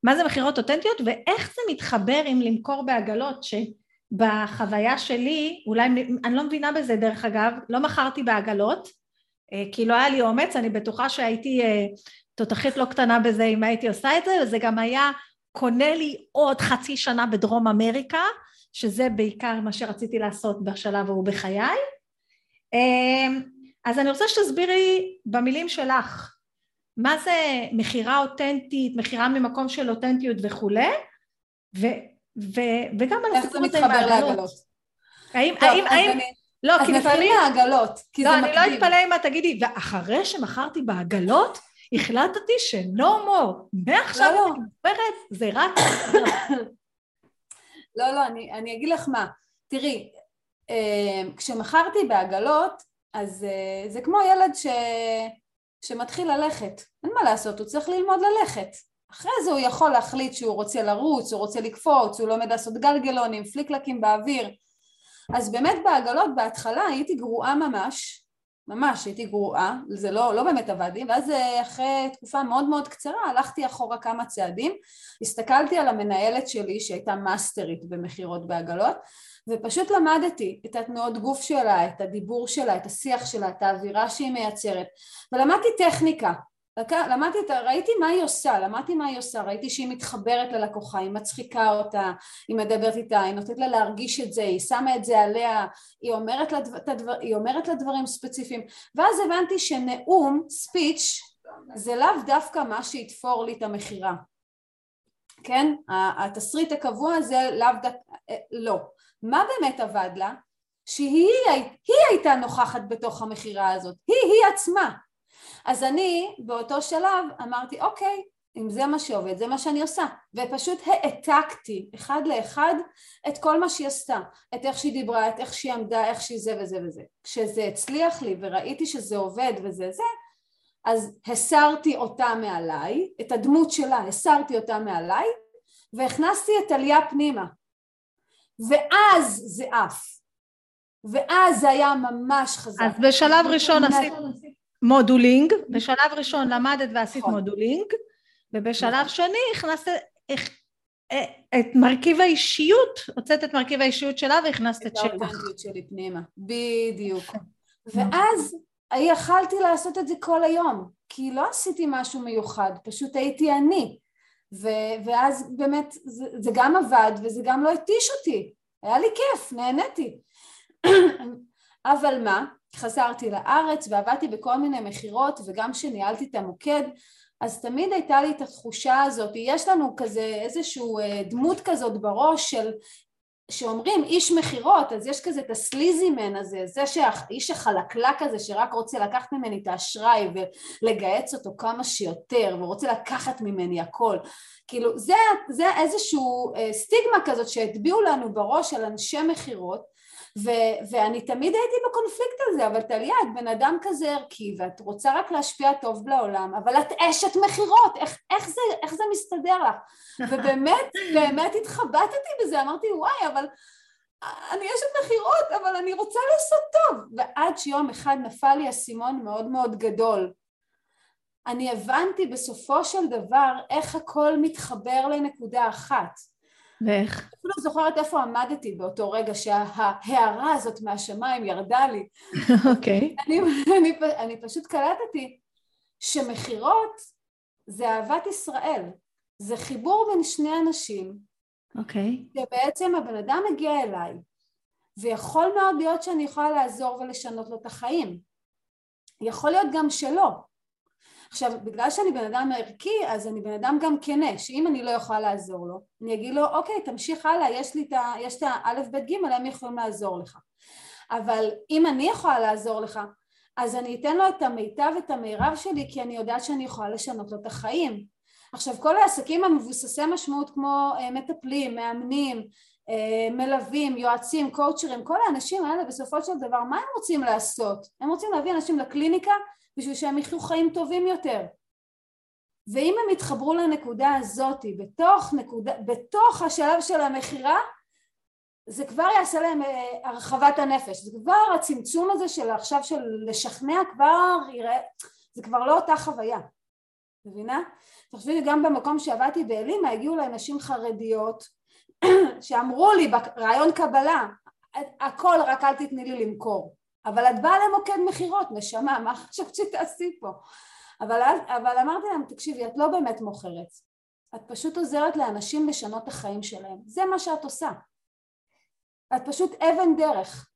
Speaker 1: מה זה מכירות אותנטיות ואיך זה מתחבר עם למכור בעגלות, שבחוויה שלי, אולי, אני לא מבינה בזה דרך אגב, לא מכרתי בעגלות, אה, כי לא היה לי אומץ, אני בטוחה שהייתי אה, תותחית לא קטנה בזה אם הייתי עושה את זה, וזה גם היה קונה לי עוד חצי שנה בדרום אמריקה, שזה בעיקר מה שרציתי לעשות בשלב ההוא בחיי. אמ, אז אני רוצה שתסבירי במילים שלך, מה זה מכירה אותנטית, מכירה ממקום של אותנטיות וכולי, ו, ו, וגם על
Speaker 2: הסיפור הזה עם העגלות.
Speaker 1: האם, טוב, האם, האם,
Speaker 2: אני... לא, אז כי לפעמים... העגלות, כי
Speaker 1: לא,
Speaker 2: זה
Speaker 1: מקדים. לא, אני לא אתפלא אם את תגידי, ואחרי שמכרתי בעגלות, החלטתי ש-no more, מעכשיו לא. אני מדברת, זה רק...
Speaker 2: לא, לא, אני, אני אגיד לך מה. תראי, אה, כשמכרתי בעגלות, אז אה, זה כמו ילד ש... שמתחיל ללכת. אין מה לעשות, הוא צריך ללמוד ללכת. אחרי זה הוא יכול להחליט שהוא רוצה לרוץ, הוא רוצה לקפוץ, הוא לומד לעשות גלגלונים, פליקלקים באוויר. אז באמת בעגלות בהתחלה הייתי גרועה ממש, ממש הייתי גרועה, זה לא, לא באמת עבד ואז אה, אחרי תקופה מאוד מאוד קצרה הלכתי אחורה כמה צעדים, הסתכלתי על המנהלת שלי שהייתה מאסטרית במכירות בעגלות, ופשוט למדתי את התנועות גוף שלה, את הדיבור שלה, את השיח שלה, את האווירה שהיא מייצרת, ולמדתי טכניקה, למדתי, ראיתי מה היא עושה, למדתי מה היא עושה, ראיתי שהיא מתחברת ללקוחה, היא מצחיקה אותה, היא מדברת איתה, היא נותנת לה להרגיש את זה, היא שמה את זה עליה, היא אומרת, לדבר, היא אומרת לה דברים ספציפיים, ואז הבנתי שנאום, ספיץ', זה לאו דווקא מה שיתפור לי את המכירה, כן? התסריט הקבוע הזה לאו דווקא, אה, לא. מה באמת עבד לה? שהיא הייתה נוכחת בתוך המכירה הזאת, היא, היא עצמה, אז אני באותו שלב אמרתי אוקיי אם זה מה שעובד זה מה שאני עושה. ופשוט העתקתי אחד לאחד את כל מה שהיא עשתה. את איך שהיא דיברה את איך שהיא עמדה איך שהיא זה וזה וזה. כשזה הצליח לי וראיתי שזה עובד וזה זה אז הסרתי אותה מעליי את הדמות שלה הסרתי אותה מעליי והכנסתי את עלייה פנימה. ואז זה עף. ואז זה היה ממש חזק.
Speaker 1: אז בשלב ראשון עשית modeling, בשלב ראשון למדת ועשית נכון. modeling, ובשלב נכון. שני הכנסת אה, את מרכיב האישיות, הוצאת את מרכיב האישיות שלה והכנסת את
Speaker 2: שלך. את האותנטיות שלי פנימה, בדיוק. ואז יכלתי לעשות את זה כל היום, כי לא עשיתי משהו מיוחד, פשוט הייתי אני. ו- ואז באמת זה, זה גם עבד וזה גם לא התיש אותי, היה לי כיף, נהניתי. אבל מה, חזרתי לארץ ועבדתי בכל מיני מכירות וגם כשניהלתי את המוקד אז תמיד הייתה לי את התחושה הזאת, יש לנו כזה איזשהו אה, דמות כזאת בראש של שאומרים איש מכירות, אז יש כזה את הסליזימן הזה, זה שהאיש החלקלק הזה שרק רוצה לקחת ממני את האשראי ולגהץ אותו כמה שיותר ורוצה לקחת ממני הכל, כאילו זה, זה איזשהו אה, סטיגמה כזאת שהטביעו לנו בראש על אנשי מכירות ו- ואני תמיד הייתי בקונפליקט הזה, אבל טליה, את בן אדם כזה ערכי ואת רוצה רק להשפיע טוב לעולם, אבל את אשת מכירות, איך, איך, זה, איך זה מסתדר לך? ובאמת, באמת התחבטתי בזה, אמרתי וואי, אבל אני אשת מכירות, אבל אני רוצה לעשות טוב. ועד שיום אחד נפל לי אסימון מאוד מאוד גדול. אני הבנתי בסופו של דבר איך הכל מתחבר לנקודה אחת.
Speaker 1: ואיך?
Speaker 2: אפילו זוכרת איפה עמדתי באותו רגע שההערה הזאת מהשמיים ירדה לי.
Speaker 1: אוקיי.
Speaker 2: אני, אני, אני פשוט קלטתי שמכירות זה אהבת ישראל. זה חיבור בין שני אנשים.
Speaker 1: אוקיי.
Speaker 2: Okay. שבעצם הבן אדם מגיע אליי, ויכול מאוד להיות שאני יכולה לעזור ולשנות לו את החיים. יכול להיות גם שלא. עכשיו, בגלל שאני בן אדם ערכי, אז אני בן אדם גם כנה, שאם אני לא יכולה לעזור לו, אני אגיד לו, אוקיי, תמשיך הלאה, יש לי את ה... יש את האלף, בית, גימל, הם יכולים לעזור לך. אבל אם אני יכולה לעזור לך, אז אני אתן לו את המיטב ואת המירב שלי, כי אני יודעת שאני יכולה לשנות לו את החיים. עכשיו, כל העסקים המבוססי משמעות כמו אה, מטפלים, מאמנים, אה, מלווים, יועצים, קואוצ'רים, כל האנשים האלה בסופו של דבר, מה הם רוצים לעשות? הם רוצים להביא אנשים לקליניקה בשביל שהם יחיו חיים טובים יותר. ואם הם יתחברו לנקודה הזאת בתוך, נקודה, בתוך השלב של המכירה, זה כבר יעשה להם אה, הרחבת הנפש, זה כבר הצמצום הזה של עכשיו של לשכנע כבר יראה, זה כבר לא אותה חוויה, מבינה? תחשבי גם במקום שעבדתי באלימה הגיעו אליי נשים חרדיות שאמרו לי ברעיון קבלה הכל רק אל תתני לי למכור אבל את באה למוקד מכירות, נשמה, מה חשבת שתעשי פה? אבל, אבל אמרתי להם, תקשיבי, את לא באמת מוכרת, את פשוט עוזרת לאנשים לשנות את החיים שלהם, זה מה שאת עושה. את פשוט אבן דרך.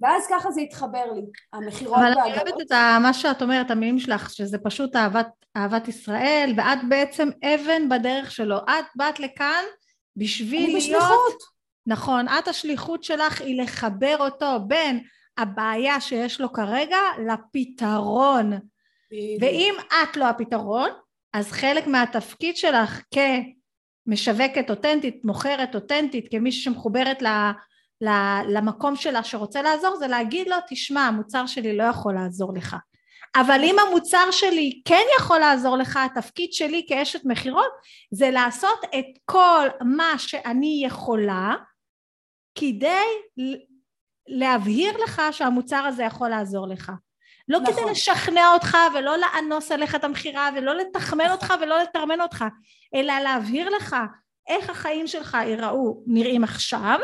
Speaker 2: ואז ככה זה התחבר לי, המכירות
Speaker 1: והגרות. אבל אני אוהבת את מה שאת אומרת, המילים שלך, שזה פשוט אהבת, אהבת ישראל, ואת בעצם אבן בדרך שלו. את באת לכאן בשביל להיות...
Speaker 2: אני בשליחות.
Speaker 1: נכון, את השליחות שלך היא לחבר אותו בין הבעיה שיש לו כרגע לפתרון. ואם את לא הפתרון, אז חלק מהתפקיד שלך כמשווקת אותנטית, מוכרת אותנטית, כמישהי שמחוברת ל, ל, למקום שלה שרוצה לעזור, זה להגיד לו, תשמע, המוצר שלי לא יכול לעזור לך. אבל אם המוצר שלי כן יכול לעזור לך, התפקיד שלי כאשת מכירות זה לעשות את כל מה שאני יכולה כדי להבהיר לך שהמוצר הזה יכול לעזור לך. לא נכון. כדי לשכנע אותך ולא לאנוס עליך את המכירה ולא לתחמן אותך ולא לתרמן אותך, אלא להבהיר לך איך החיים שלך יראו, נראים עכשיו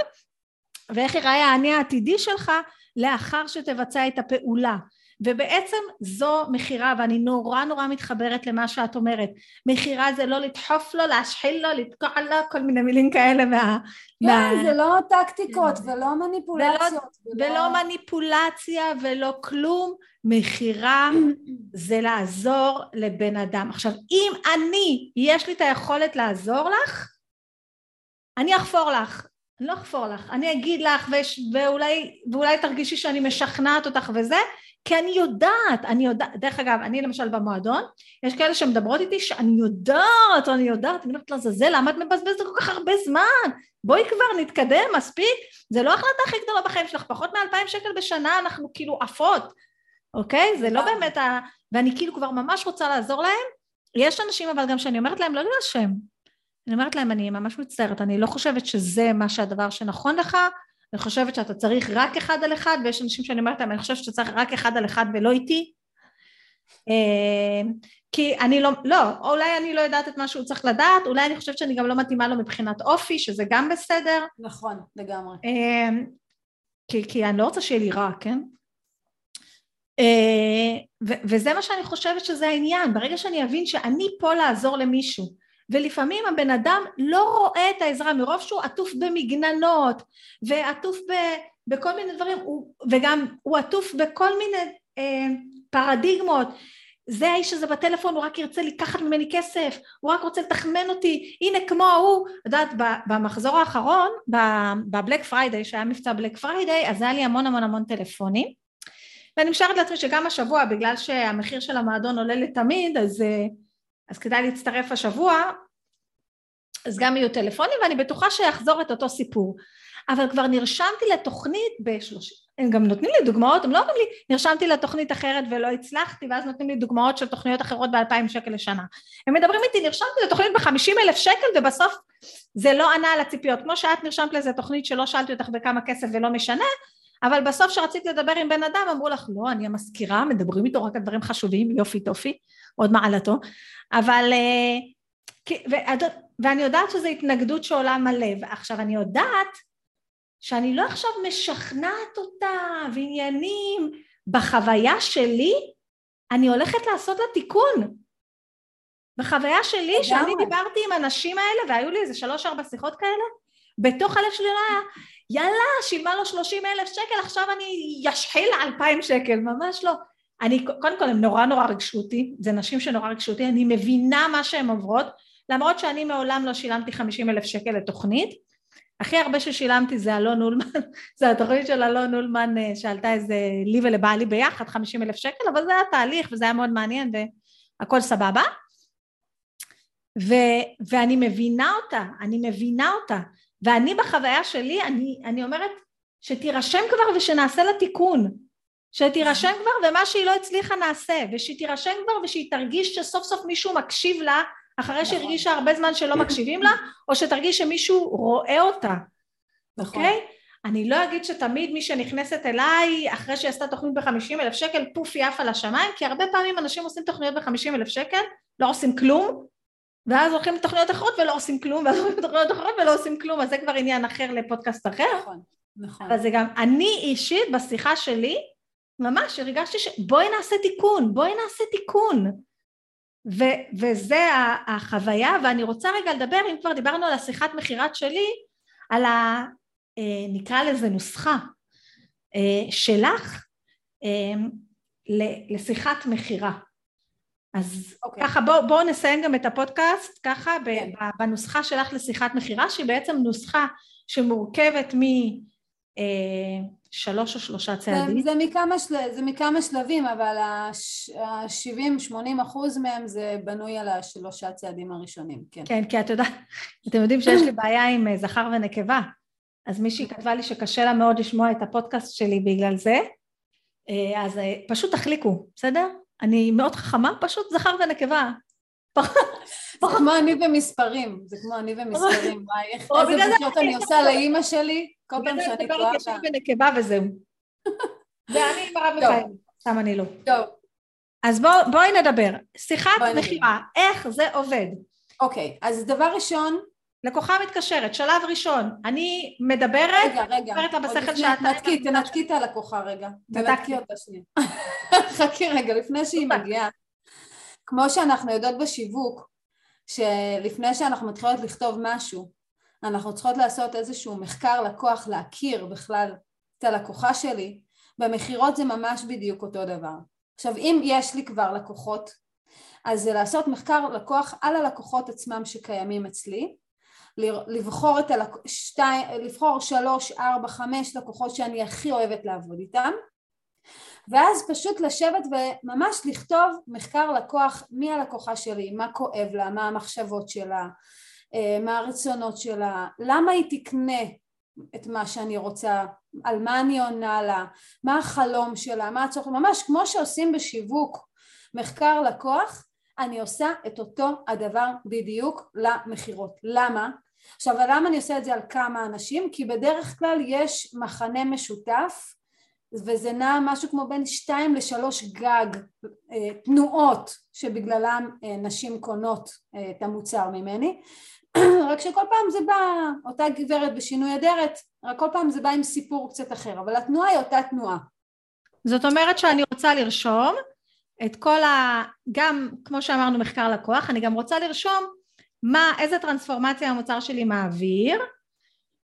Speaker 1: ואיך ייראה האני העתידי שלך לאחר שתבצע את הפעולה. ובעצם זו מכירה ואני נורא נורא מתחברת למה שאת אומרת מכירה זה לא לדחוף לו, להשחיל לו, לתקוע לו, כל מיני מילים כאלה מה...
Speaker 2: כן, מה... זה לא טקטיקות ולא מניפולציות.
Speaker 1: ולא, ולא... ולא מניפולציה ולא כלום, מכירה זה לעזור לבן אדם. עכשיו אם אני, יש לי את היכולת לעזור לך, אני אחפור לך, אני לא אחפור לך, אני אגיד לך וש, ואולי, ואולי תרגישי שאני משכנעת אותך וזה, כי אני יודעת, אני יודעת, דרך אגב, אני למשל במועדון, יש כאלה שמדברות איתי שאני יודעת, אני יודעת, אני אומרת לעזאזל, למה את מבזבזת כל כך הרבה זמן? בואי כבר נתקדם, מספיק, זה לא ההחלטה הכי גדולה בחיים שלך, פחות מאלפיים שקל בשנה אנחנו כאילו עפות, אוקיי? זה לא באמת ה... ואני כאילו כבר ממש רוצה לעזור להם, יש אנשים אבל גם שאני אומרת להם לא להירשם, אני אומרת להם אני ממש מצטערת, אני לא חושבת שזה מה שהדבר שנכון לך, אני חושבת שאתה צריך רק אחד על אחד ויש אנשים שאני אומרת להם אני חושבת שאתה צריך רק אחד על אחד ולא איתי אה, כי אני לא, לא, אולי אני לא יודעת את מה שהוא צריך לדעת, אולי אני חושבת שאני גם לא מתאימה לו מבחינת אופי, שזה גם בסדר.
Speaker 2: נכון, לגמרי.
Speaker 1: אה, כי, כי אני לא רוצה שיהיה לי רע, כן? וזה מה שאני חושבת שזה העניין, ברגע שאני אבין שאני פה לעזור למישהו, ולפעמים הבן אדם לא רואה את העזרה מרוב שהוא עטוף במגננות ועטוף ב, בכל מיני דברים הוא, וגם הוא עטוף בכל מיני אה, פרדיגמות. זה האיש הזה בטלפון הוא רק ירצה לקחת ממני כסף הוא רק רוצה לתחמן אותי. הנה כמו ההוא את יודעת במחזור האחרון בבלק פריידיי שהיה מבצע בלק פריידיי אז היה לי המון המון המון טלפונים. ואני משערת לעצמי שגם השבוע בגלל שהמחיר של המועדון עולה לתמיד אז אה, אז כדאי להצטרף השבוע, אז גם יהיו טלפונים ואני בטוחה שיחזור את אותו סיפור. אבל כבר נרשמתי לתוכנית בשלושים, הם גם נותנים לי דוגמאות, הם לא אומרים לי נרשמתי לתוכנית אחרת ולא הצלחתי ואז נותנים לי דוגמאות של תוכניות אחרות באלפיים שקל לשנה. הם מדברים איתי נרשמתי לתוכנית בחמישים אלף שקל ובסוף זה לא ענה על הציפיות. כמו שאת נרשמת לאיזה תוכנית שלא שאלתי אותך בכמה כסף ולא משנה, אבל בסוף כשרצית לדבר עם בן אדם אמרו לך לא אני המזכירה מדברים איתו רק על דברים חשובים יופי טופי עוד מעלתו. אבל אה, ואני יודעת שזו התנגדות שעולה מלא ועכשיו אני יודעת שאני לא עכשיו משכנעת אותה ועניינים בחוויה שלי אני הולכת לעשות לה תיקון. בחוויה שלי שאני דיברתי עם הנשים האלה והיו לי איזה שלוש ארבע שיחות כאלה בתוך הלב שלי לא היה יאללה שילמה לו שלושים אלף שקל עכשיו אני אשחיל לה אלפיים שקל. ממש לא. אני קודם כל הם נורא נורא ריגשו אותי זה נשים שנורא ריגשו אותי אני מבינה מה שהן עוברות למרות שאני מעולם לא שילמתי חמישים אלף שקל לתוכנית. הכי הרבה ששילמתי זה אלון אולמן, זה התוכנית של אלון אולמן אה, שעלתה איזה לי ולבעלי ביחד חמישים אלף שקל אבל זה היה תהליך וזה היה מאוד מעניין והכל סבבה. ו, ואני מבינה אותה, אני מבינה אותה ואני בחוויה שלי, אני, אני אומרת שתירשם כבר ושנעשה לה תיקון, שתירשם כבר ומה שהיא לא הצליחה נעשה, ושתירשם כבר ושהיא תרגיש שסוף סוף מישהו מקשיב לה אחרי נכון. שהרגישה הרבה זמן שלא מקשיבים לה, או שתרגיש שמישהו רואה אותה, נכון? אוקיי? Okay? אני לא אגיד שתמיד מי שנכנסת אליי אחרי שהיא עשתה תוכנית בחמישים אלף שקל פוף היא עפה לשמיים כי הרבה פעמים אנשים עושים תוכניות בחמישים אלף שקל לא עושים כלום ואז הולכים לתוכניות אחרות ולא עושים כלום, ואז הולכים לתוכניות אחרות ולא עושים כלום, אז זה כבר עניין אחר לפודקאסט אחר. נכון, נכון. אבל זה גם, אני אישית בשיחה שלי, ממש הרגשתי שבואי נעשה תיקון, בואי נעשה תיקון. ו- וזה החוויה, ואני רוצה רגע לדבר, אם כבר דיברנו על השיחת מכירת שלי, על ה... אה, נקרא לזה נוסחה אה, שלך אה, לשיחת מכירה. אז okay. אוקיי. ככה בואו בוא נסיים גם את הפודקאסט ככה okay. כן. בנוסחה שלך לשיחת מכירה שהיא בעצם נוסחה שמורכבת משלוש אה, או שלושה צעדים.
Speaker 2: זה, זה, מכמה, של, זה מכמה שלבים אבל ה-70-80 אחוז מהם זה בנוי על השלושה צעדים הראשונים, כן.
Speaker 1: כן, כי את יודעת, אתם יודעים שיש לי בעיה עם אה, זכר ונקבה אז מישהי כתבה לי שקשה לה מאוד לשמוע את הפודקאסט שלי בגלל זה אה, אז פשוט תחליקו, בסדר? אני מאוד חכמה, פשוט זכר ונקבה.
Speaker 2: זה כמו אני במספרים, זה כמו אני במספרים, איזה בדיוק אני עושה לאימא שלי, כל פעם שאני טועה.
Speaker 1: זכר ונקבה וזהו. ואני עם הרב מיכאל, סתם אני לא.
Speaker 2: טוב.
Speaker 1: אז בואי נדבר. שיחת מכירה, איך זה עובד?
Speaker 2: אוקיי, אז דבר ראשון,
Speaker 1: לקוחה מתקשרת, שלב ראשון, אני מדברת,
Speaker 2: רגע, רגע,
Speaker 1: מדברת לה בשכל שאת...
Speaker 2: תנתקי, תנתקי את הלקוחה רגע, תנתקי אותה שנייה. חכי רגע, לפני שהיא מגיעה. כמו שאנחנו יודעות בשיווק, שלפני שאנחנו מתחילות לכתוב משהו, אנחנו צריכות לעשות איזשהו מחקר לקוח, להכיר בכלל את הלקוחה שלי, במכירות זה ממש בדיוק אותו דבר. עכשיו אם יש לי כבר לקוחות, אז זה לעשות מחקר לקוח על הלקוחות עצמם שקיימים אצלי, לבחור, את הלק... שתי... לבחור שלוש, ארבע, חמש לקוחות שאני הכי אוהבת לעבוד איתם ואז פשוט לשבת וממש לכתוב מחקר לקוח מי הלקוחה שלי, מה כואב לה, מה המחשבות שלה, אה, מה הרצונות שלה, למה היא תקנה את מה שאני רוצה, על מה אני עונה לה, מה החלום שלה, מה הצורך, ממש כמו שעושים בשיווק מחקר לקוח, אני עושה את אותו הדבר בדיוק למכירות. למה? עכשיו למה אני עושה את זה על כמה אנשים? כי בדרך כלל יש מחנה משותף וזה נע משהו כמו בין שתיים לשלוש גג אה, תנועות שבגללם אה, נשים קונות אה, את המוצר ממני רק שכל פעם זה בא אותה גברת בשינוי אדרת רק כל פעם זה בא עם סיפור קצת אחר אבל התנועה היא אותה תנועה
Speaker 1: זאת אומרת שאני רוצה לרשום את כל ה... גם, כמו שאמרנו, מחקר לקוח, אני גם רוצה לרשום מה, איזה טרנספורמציה המוצר שלי מעביר,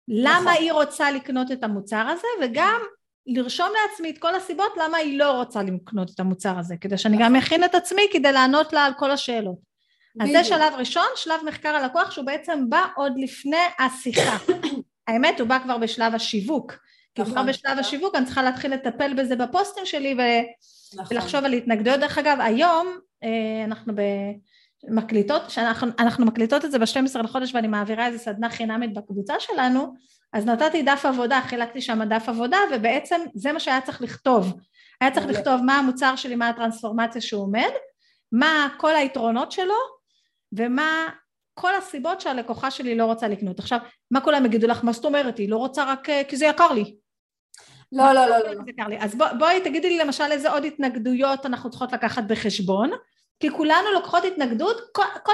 Speaker 1: למה נכון. היא רוצה לקנות את המוצר הזה, וגם לרשום לעצמי את כל הסיבות למה היא לא רוצה לקנות את המוצר הזה, כדי שאני גם אכין את עצמי כדי לענות לה על כל השאלות. אז זה שלב ראשון, שלב מחקר הלקוח שהוא בעצם בא עוד לפני השיחה. האמת הוא בא כבר בשלב השיווק, כי כבר נכון. בשלב השיווק אני צריכה להתחיל לטפל בזה בפוסטים שלי ו... נכון. ולחשוב על התנגדויות. דרך אגב, היום אה, אנחנו מקליטות, שאנחנו מקליטות את זה ב-12 לחודש ואני מעבירה איזה סדנה חינמית בקבוצה שלנו, אז נתתי דף עבודה, חילקתי שם דף עבודה ובעצם זה מה שהיה צריך לכתוב. היה צריך לכתוב מה המוצר שלי, מה הטרנספורמציה שהוא עומד, מה כל היתרונות שלו ומה כל הסיבות שהלקוחה שלי לא רוצה לקנות. עכשיו, מה כולם יגידו לך? מה זאת אומרת? היא לא רוצה רק אה, כי זה יקר לי.
Speaker 2: לא, לא, לא, לא.
Speaker 1: לא. אז בוא, בואי תגידי לי למשל איזה עוד התנגדויות אנחנו צריכות לקחת בחשבון, כי כולנו לוקחות התנגדות, כל, כל,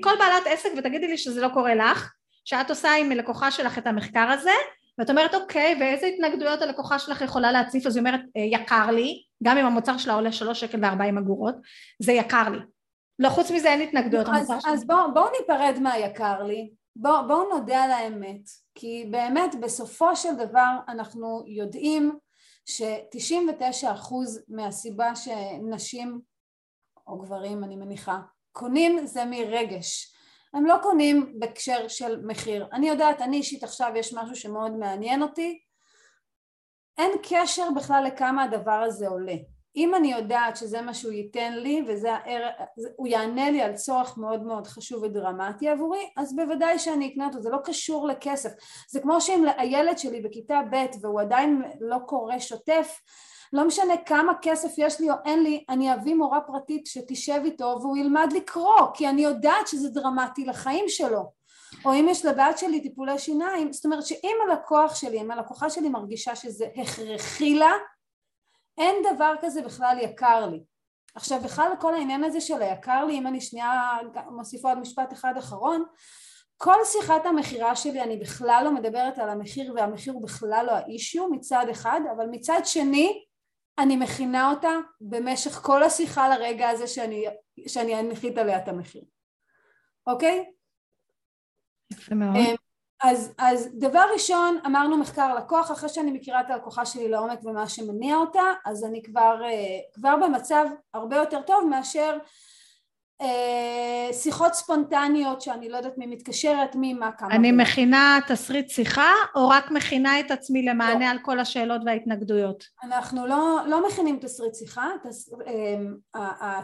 Speaker 1: כל בעלת עסק, ותגידי לי שזה לא קורה לך, שאת עושה עם לקוחה שלך את המחקר הזה, ואת אומרת אוקיי, ואיזה התנגדויות הלקוחה שלך יכולה להציף, אז היא אומרת אה, יקר לי, גם אם המוצר שלה עולה שלוש שקל וארבעים אגורות, זה יקר לי. לא, חוץ מזה אין התנגדויות.
Speaker 2: אז, אז בואו בוא ניפרד מהיקר לי, בואו בוא נודה על האמת, כי באמת בסופו של דבר אנחנו יודעים ש-99% מהסיבה שנשים או גברים אני מניחה קונים זה מרגש. הם לא קונים בהקשר של מחיר. אני יודעת אני אישית עכשיו יש משהו שמאוד מעניין אותי. אין קשר בכלל לכמה הדבר הזה עולה אם אני יודעת שזה מה שהוא ייתן לי והוא יענה לי על צורך מאוד מאוד חשוב ודרמטי עבורי אז בוודאי שאני אקנה אותו זה לא קשור לכסף זה כמו שאם הילד שלי בכיתה ב' והוא עדיין לא קורא שוטף לא משנה כמה כסף יש לי או אין לי, אני אביא מורה פרטית שתשב איתו והוא ילמד לקרוא, כי אני יודעת שזה דרמטי לחיים שלו. או אם יש לבת שלי טיפולי שיניים, זאת אומרת שאם הלקוח שלי, אם הלקוחה שלי מרגישה שזה הכרחי לה, אין דבר כזה בכלל יקר לי. עכשיו בכלל כל העניין הזה של היקר לי, אם אני שנייה מוסיפה עוד משפט אחד אחרון, כל שיחת המכירה שלי אני בכלל לא מדברת על המחיר והמחיר הוא בכלל לא האישיו מצד אחד, אבל מצד שני אני מכינה אותה במשך כל השיחה לרגע הזה שאני, שאני אנחית עליה את המחיר, אוקיי?
Speaker 1: יפה מאוד.
Speaker 2: אז, אז דבר ראשון אמרנו מחקר לקוח אחרי שאני מכירה את הלקוחה שלי לעומק ומה שמניע אותה אז אני כבר, אה, כבר במצב הרבה יותר טוב מאשר אה, שיחות ספונטניות שאני לא יודעת מי מתקשרת, מי, מה, כמה.
Speaker 1: אני מכינה תסריט שיחה או רק מכינה את עצמי למענה לא. על כל השאלות וההתנגדויות?
Speaker 2: אנחנו לא, לא מכינים תסריט שיחה, תס, אה,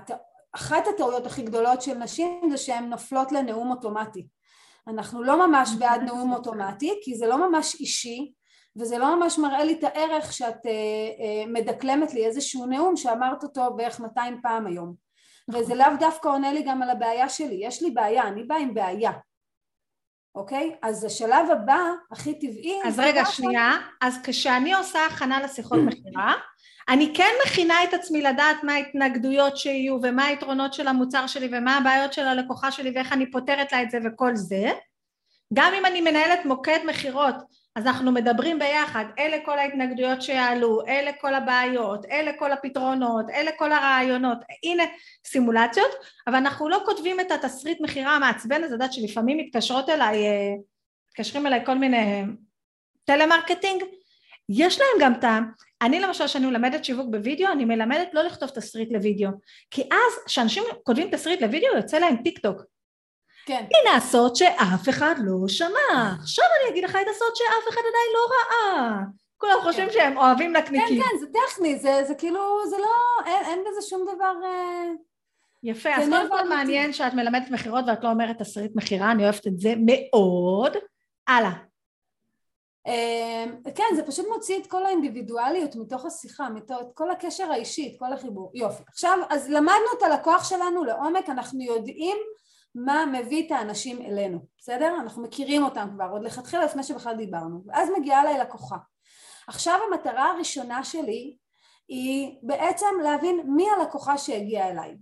Speaker 2: אחת הטעויות הכי גדולות של נשים זה שהן נופלות לנאום אוטומטי. אנחנו לא ממש בעד נאום אוטומטי כי זה לא ממש אישי וזה לא ממש מראה לי את הערך שאת אה, מדקלמת לי איזשהו נאום שאמרת אותו בערך 200 פעם היום. וזה לאו דווקא עונה לי גם על הבעיה שלי, יש לי בעיה, אני באה עם בעיה, אוקיי? אז השלב הבא, הכי טבעי...
Speaker 1: אז רגע, שנייה, אז כשאני עושה הכנה לשיחות מכירה, אני כן מכינה את עצמי לדעת מה ההתנגדויות שיהיו ומה היתרונות של המוצר שלי ומה הבעיות של הלקוחה שלי ואיך אני פותרת לה את זה וכל זה. גם אם אני מנהלת מוקד מכירות אז אנחנו מדברים ביחד, אלה כל ההתנגדויות שיעלו, אלה כל הבעיות, אלה כל הפתרונות, אלה כל הרעיונות, הנה סימולציות, אבל אנחנו לא כותבים את התסריט מכירה המעצבן הזה, יודעת שלפעמים מתקשרות אליי, אה, מתקשרים אליי כל מיני טלמרקטינג, יש להם גם טעם, אני למשל כשאני מלמדת שיווק בווידאו, אני מלמדת לא לכתוב תסריט לוידאו, כי אז כשאנשים כותבים תסריט לוידאו יוצא להם טיק טוק
Speaker 2: כן.
Speaker 1: הנה הסוד שאף אחד לא שמע. עכשיו אני אגיד לך את הסוד שאף אחד עדיין לא ראה. כולם כן. חושבים שהם אוהבים נקניקים.
Speaker 2: כן, כן, זה טכני, זה, זה כאילו, זה לא, אין, אין בזה שום דבר... אה,
Speaker 1: יפה, אז קודם כל מעניין שאת מלמדת מכירות ואת לא אומרת תסריט מכירה, אני אוהבת את זה מאוד. הלאה.
Speaker 2: אמ, כן, זה פשוט מוציא את כל האינדיבידואליות מתוך השיחה, מתוך, את כל הקשר האישי, את כל החיבור. יופי. עכשיו, אז למדנו את הלקוח שלנו לעומק, אנחנו יודעים מה מביא את האנשים אלינו, בסדר? אנחנו מכירים אותם כבר, עוד לכתחילה לפני שבכלל דיברנו, ואז מגיעה אליי לקוחה. עכשיו המטרה הראשונה שלי היא בעצם להבין מי הלקוחה שהגיעה אליי.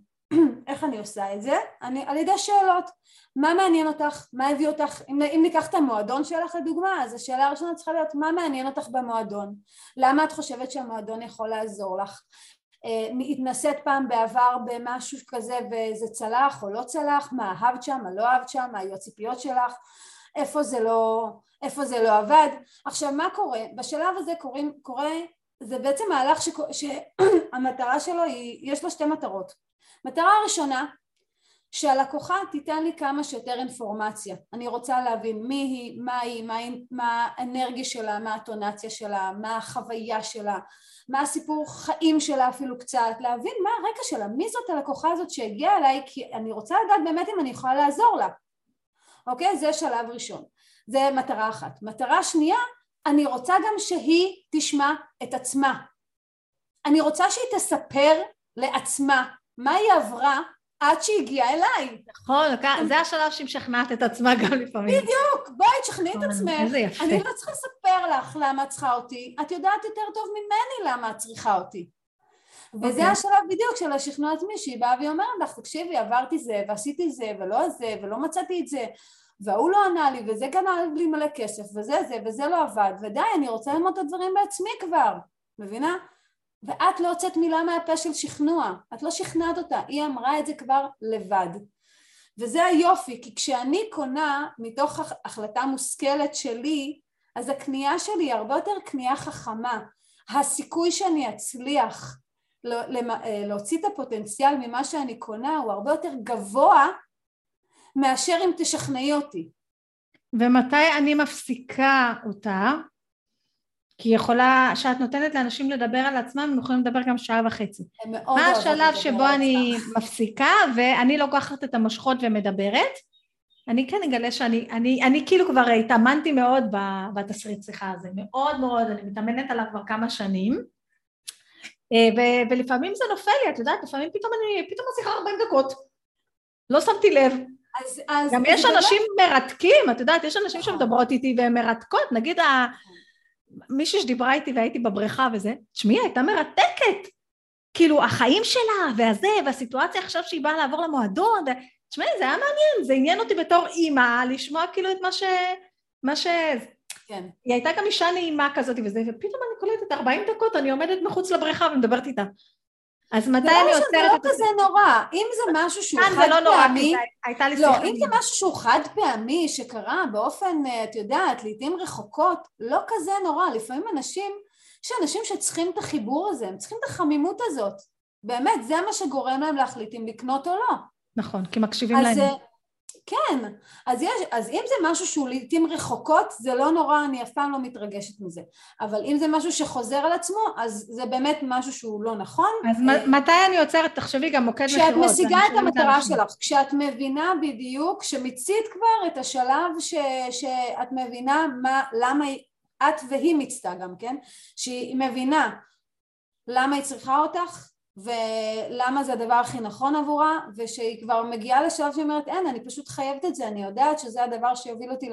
Speaker 2: איך אני עושה את זה? אני, על ידי שאלות. מה מעניין אותך? מה הביא אותך? אם, אם ניקח את המועדון שלך לדוגמה, אז השאלה הראשונה צריכה להיות מה מעניין אותך במועדון? למה את חושבת שהמועדון יכול לעזור לך? אה, התנסית פעם בעבר במשהו כזה וזה צלח או לא צלח? מה אהבת שם? מה לא אהבת שם? מה היו הציפיות שלך? איפה זה לא, איפה זה לא עבד? עכשיו מה קורה? בשלב הזה קוראים, קורה, זה בעצם מהלך שהמטרה שלו היא, יש לו שתי מטרות. מטרה ראשונה שהלקוחה תיתן לי כמה שיותר אינפורמציה. אני רוצה להבין מי היא, מה היא, מה, מה האנרגיה שלה, מה הטונציה שלה, מה החוויה שלה, מה הסיפור חיים שלה אפילו קצת, להבין מה הרקע שלה, מי זאת הלקוחה הזאת שהגיעה אליי, כי אני רוצה לדעת באמת אם אני יכולה לעזור לה. אוקיי? זה שלב ראשון. זה מטרה אחת. מטרה שנייה, אני רוצה גם שהיא תשמע את עצמה. אני רוצה שהיא תספר לעצמה מה היא עברה עד שהיא הגיעה אליי.
Speaker 1: נכון, זה השלב שהיא משכנעת את עצמה גם לפעמים.
Speaker 2: בדיוק, בואי תשכנעי את עצמך.
Speaker 1: איזה יפה.
Speaker 2: אני לא צריכה לספר לך למה את צריכה אותי, את יודעת יותר טוב ממני למה את צריכה אותי. וזה. אוקיי. השלב בדיוק של השכנוע עצמי, שהיא באה והיא אומרת לך, תקשיבי, עברתי זה, ועשיתי זה, ולא זה, ולא מצאתי את זה, וההוא לא ענה לי, וזה גנב לי מלא כסף, וזה זה, וזה לא עבד, ודי, אני רוצה ללמוד את הדברים בעצמי כבר, מבינה? ואת לא הוצאת מילה מהפה של שכנוע, את לא שכנעת אותה, היא אמרה את זה כבר לבד. וזה היופי, כי כשאני קונה מתוך החלטה מושכלת שלי, אז הקנייה שלי היא הרבה יותר קנייה חכמה. הסיכוי שאני אצליח אה, להוציא את הפוטנציאל ממה שאני קונה הוא הרבה יותר גבוה מאשר אם תשכנעי אותי.
Speaker 1: ומתי אני מפסיקה אותה? כי יכולה, כשאת נותנת לאנשים לדבר על עצמם, הם יכולים לדבר גם שעה וחצי. מה השלב שבו אני מפסיקה ואני לוקחת את המושכות ומדברת? אני כן אגלה שאני, אני, אני כאילו כבר התאמנתי מאוד בתסריט שיחה הזה, מאוד מאוד, אני מתאמנת עליו כבר כמה שנים, אה, ו, ולפעמים זה נופל לי, את יודעת, לפעמים פתאום אני, פתאום השיחה 40 דקות, לא שמתי לב. אז, אז גם יש אנשים דבר... מרתקים, את יודעת, יש אנשים נכון. שמדברות איתי והן מרתקות, נגיד ה... מישהי שדיברה איתי והייתי בבריכה וזה, תשמעי, הייתה מרתקת. כאילו, החיים שלה, והזה, והסיטואציה עכשיו שהיא באה לעבור למועדון, ו... תשמעי, זה היה מעניין, זה עניין אותי בתור אימא, לשמוע כאילו את מה ש... מה ש... כן. היא הייתה גם אישה נעימה כזאת וזה, ופתאום אני קולטת 40 דקות, אני עומדת מחוץ לבריכה ומדברת איתה. אז מתי אני עוצרת
Speaker 2: זה? לא כזה נורא, אם זה משהו שהוא חד פעמי... כאן זה לא נורא, כי הייתה לי לא, אם זה משהו שהוא חד פעמי, שקרה באופן, אה, את יודעת, לעיתים רחוקות, לא כזה נורא, לפעמים אנשים, יש אנשים שצריכים את החיבור הזה, הם צריכים את החמימות הזאת. באמת, זה מה שגורם להם להחליט אם לקנות או לא.
Speaker 1: נכון, כי מקשיבים להם.
Speaker 2: כן, אז, יש, אז אם זה משהו שהוא לעיתים רחוקות, זה לא נורא, אני אף פעם לא מתרגשת מזה. אבל אם זה משהו שחוזר על עצמו, אז זה באמת משהו שהוא לא נכון.
Speaker 1: אז אה, מתי אני עוצרת? תחשבי גם מוקד
Speaker 2: מכירות. כשאת משיגה את המטרה שלך, כשאת מבינה בדיוק, כשמיצית כבר את השלב ש, שאת מבינה מה, למה את והיא מיצתה גם, כן? שהיא מבינה למה היא צריכה אותך, ולמה זה הדבר הכי נכון עבורה, ושהיא כבר מגיעה לשלב שהיא אומרת אין, אני פשוט חייבת את זה, אני יודעת שזה הדבר שיוביל אותי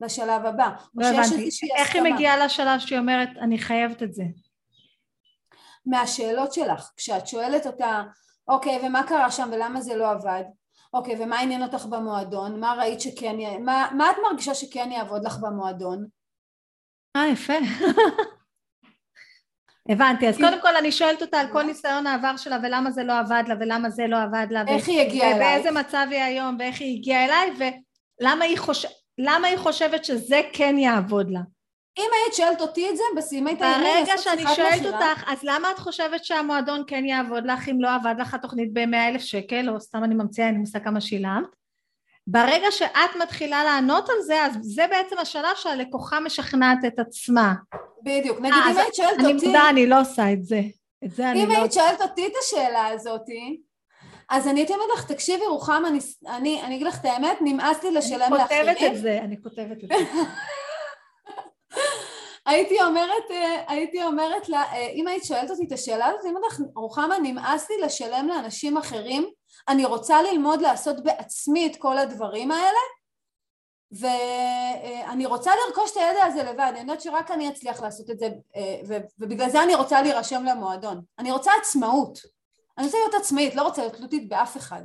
Speaker 2: לשלב הבא.
Speaker 1: לא הבנתי, איך היא מגיעה לשלב שהיא אומרת אני חייבת את זה?
Speaker 2: מהשאלות שלך, כשאת שואלת אותה אוקיי ומה קרה שם ולמה זה לא עבד, אוקיי ומה עניין אותך במועדון, מה ראית שכן, מה, מה את מרגישה שכן יעבוד לך במועדון?
Speaker 1: אה יפה הבנתי, אז קודם כל אני שואלת אותה על כל ניסיון העבר שלה ולמה זה לא עבד לה ולמה זה לא עבד לה
Speaker 2: איך היא הגיעה אליי
Speaker 1: ובאיזה מצב היא היום ואיך היא הגיעה אליי ולמה היא, חוש... היא חושבת שזה כן יעבוד לה
Speaker 2: אם היית שואלת אותי את זה, בסימי
Speaker 1: את העניין ברגע שאני שואלת אותך, אז למה את חושבת שהמועדון כן יעבוד לך אם לא עבד לך התוכנית ב-100 אלף שקל, או סתם אני ממציאה, אין לי מושג כמה שילמת? ברגע שאת מתחילה לענות על זה, אז זה בעצם השלב שהלקוחה משכנעת את עצמה.
Speaker 2: בדיוק. נגיד, אם היית שואלת
Speaker 1: אותי... אני מודה, אני לא עושה את זה. את זה אני
Speaker 2: לא... אם היית שואלת אותי את השאלה הזאתי, אז אני הייתי אומרת לך, תקשיבי רוחמה, אני, אני, אני אגיד לך את האמת, נמאס לי לשלם לאחרים.
Speaker 1: אני כותבת את זה, אני כותבת את זה.
Speaker 2: הייתי אומרת, אה, הייתי אומרת לה, אה, אם היית שואלת אותי את השאלה הזאת, אני אומרת לך, רוחמה, נמאס לי לשלם לאנשים אחרים, אני רוצה ללמוד לעשות בעצמי את כל הדברים האלה, ואני רוצה לרכוש את הידע הזה לבד, אני יודעת שרק אני אצליח לעשות את זה, ובגלל זה אני רוצה להירשם למועדון. אני רוצה עצמאות. אני רוצה להיות עצמאית, לא רוצה להיות תלותית באף אחד.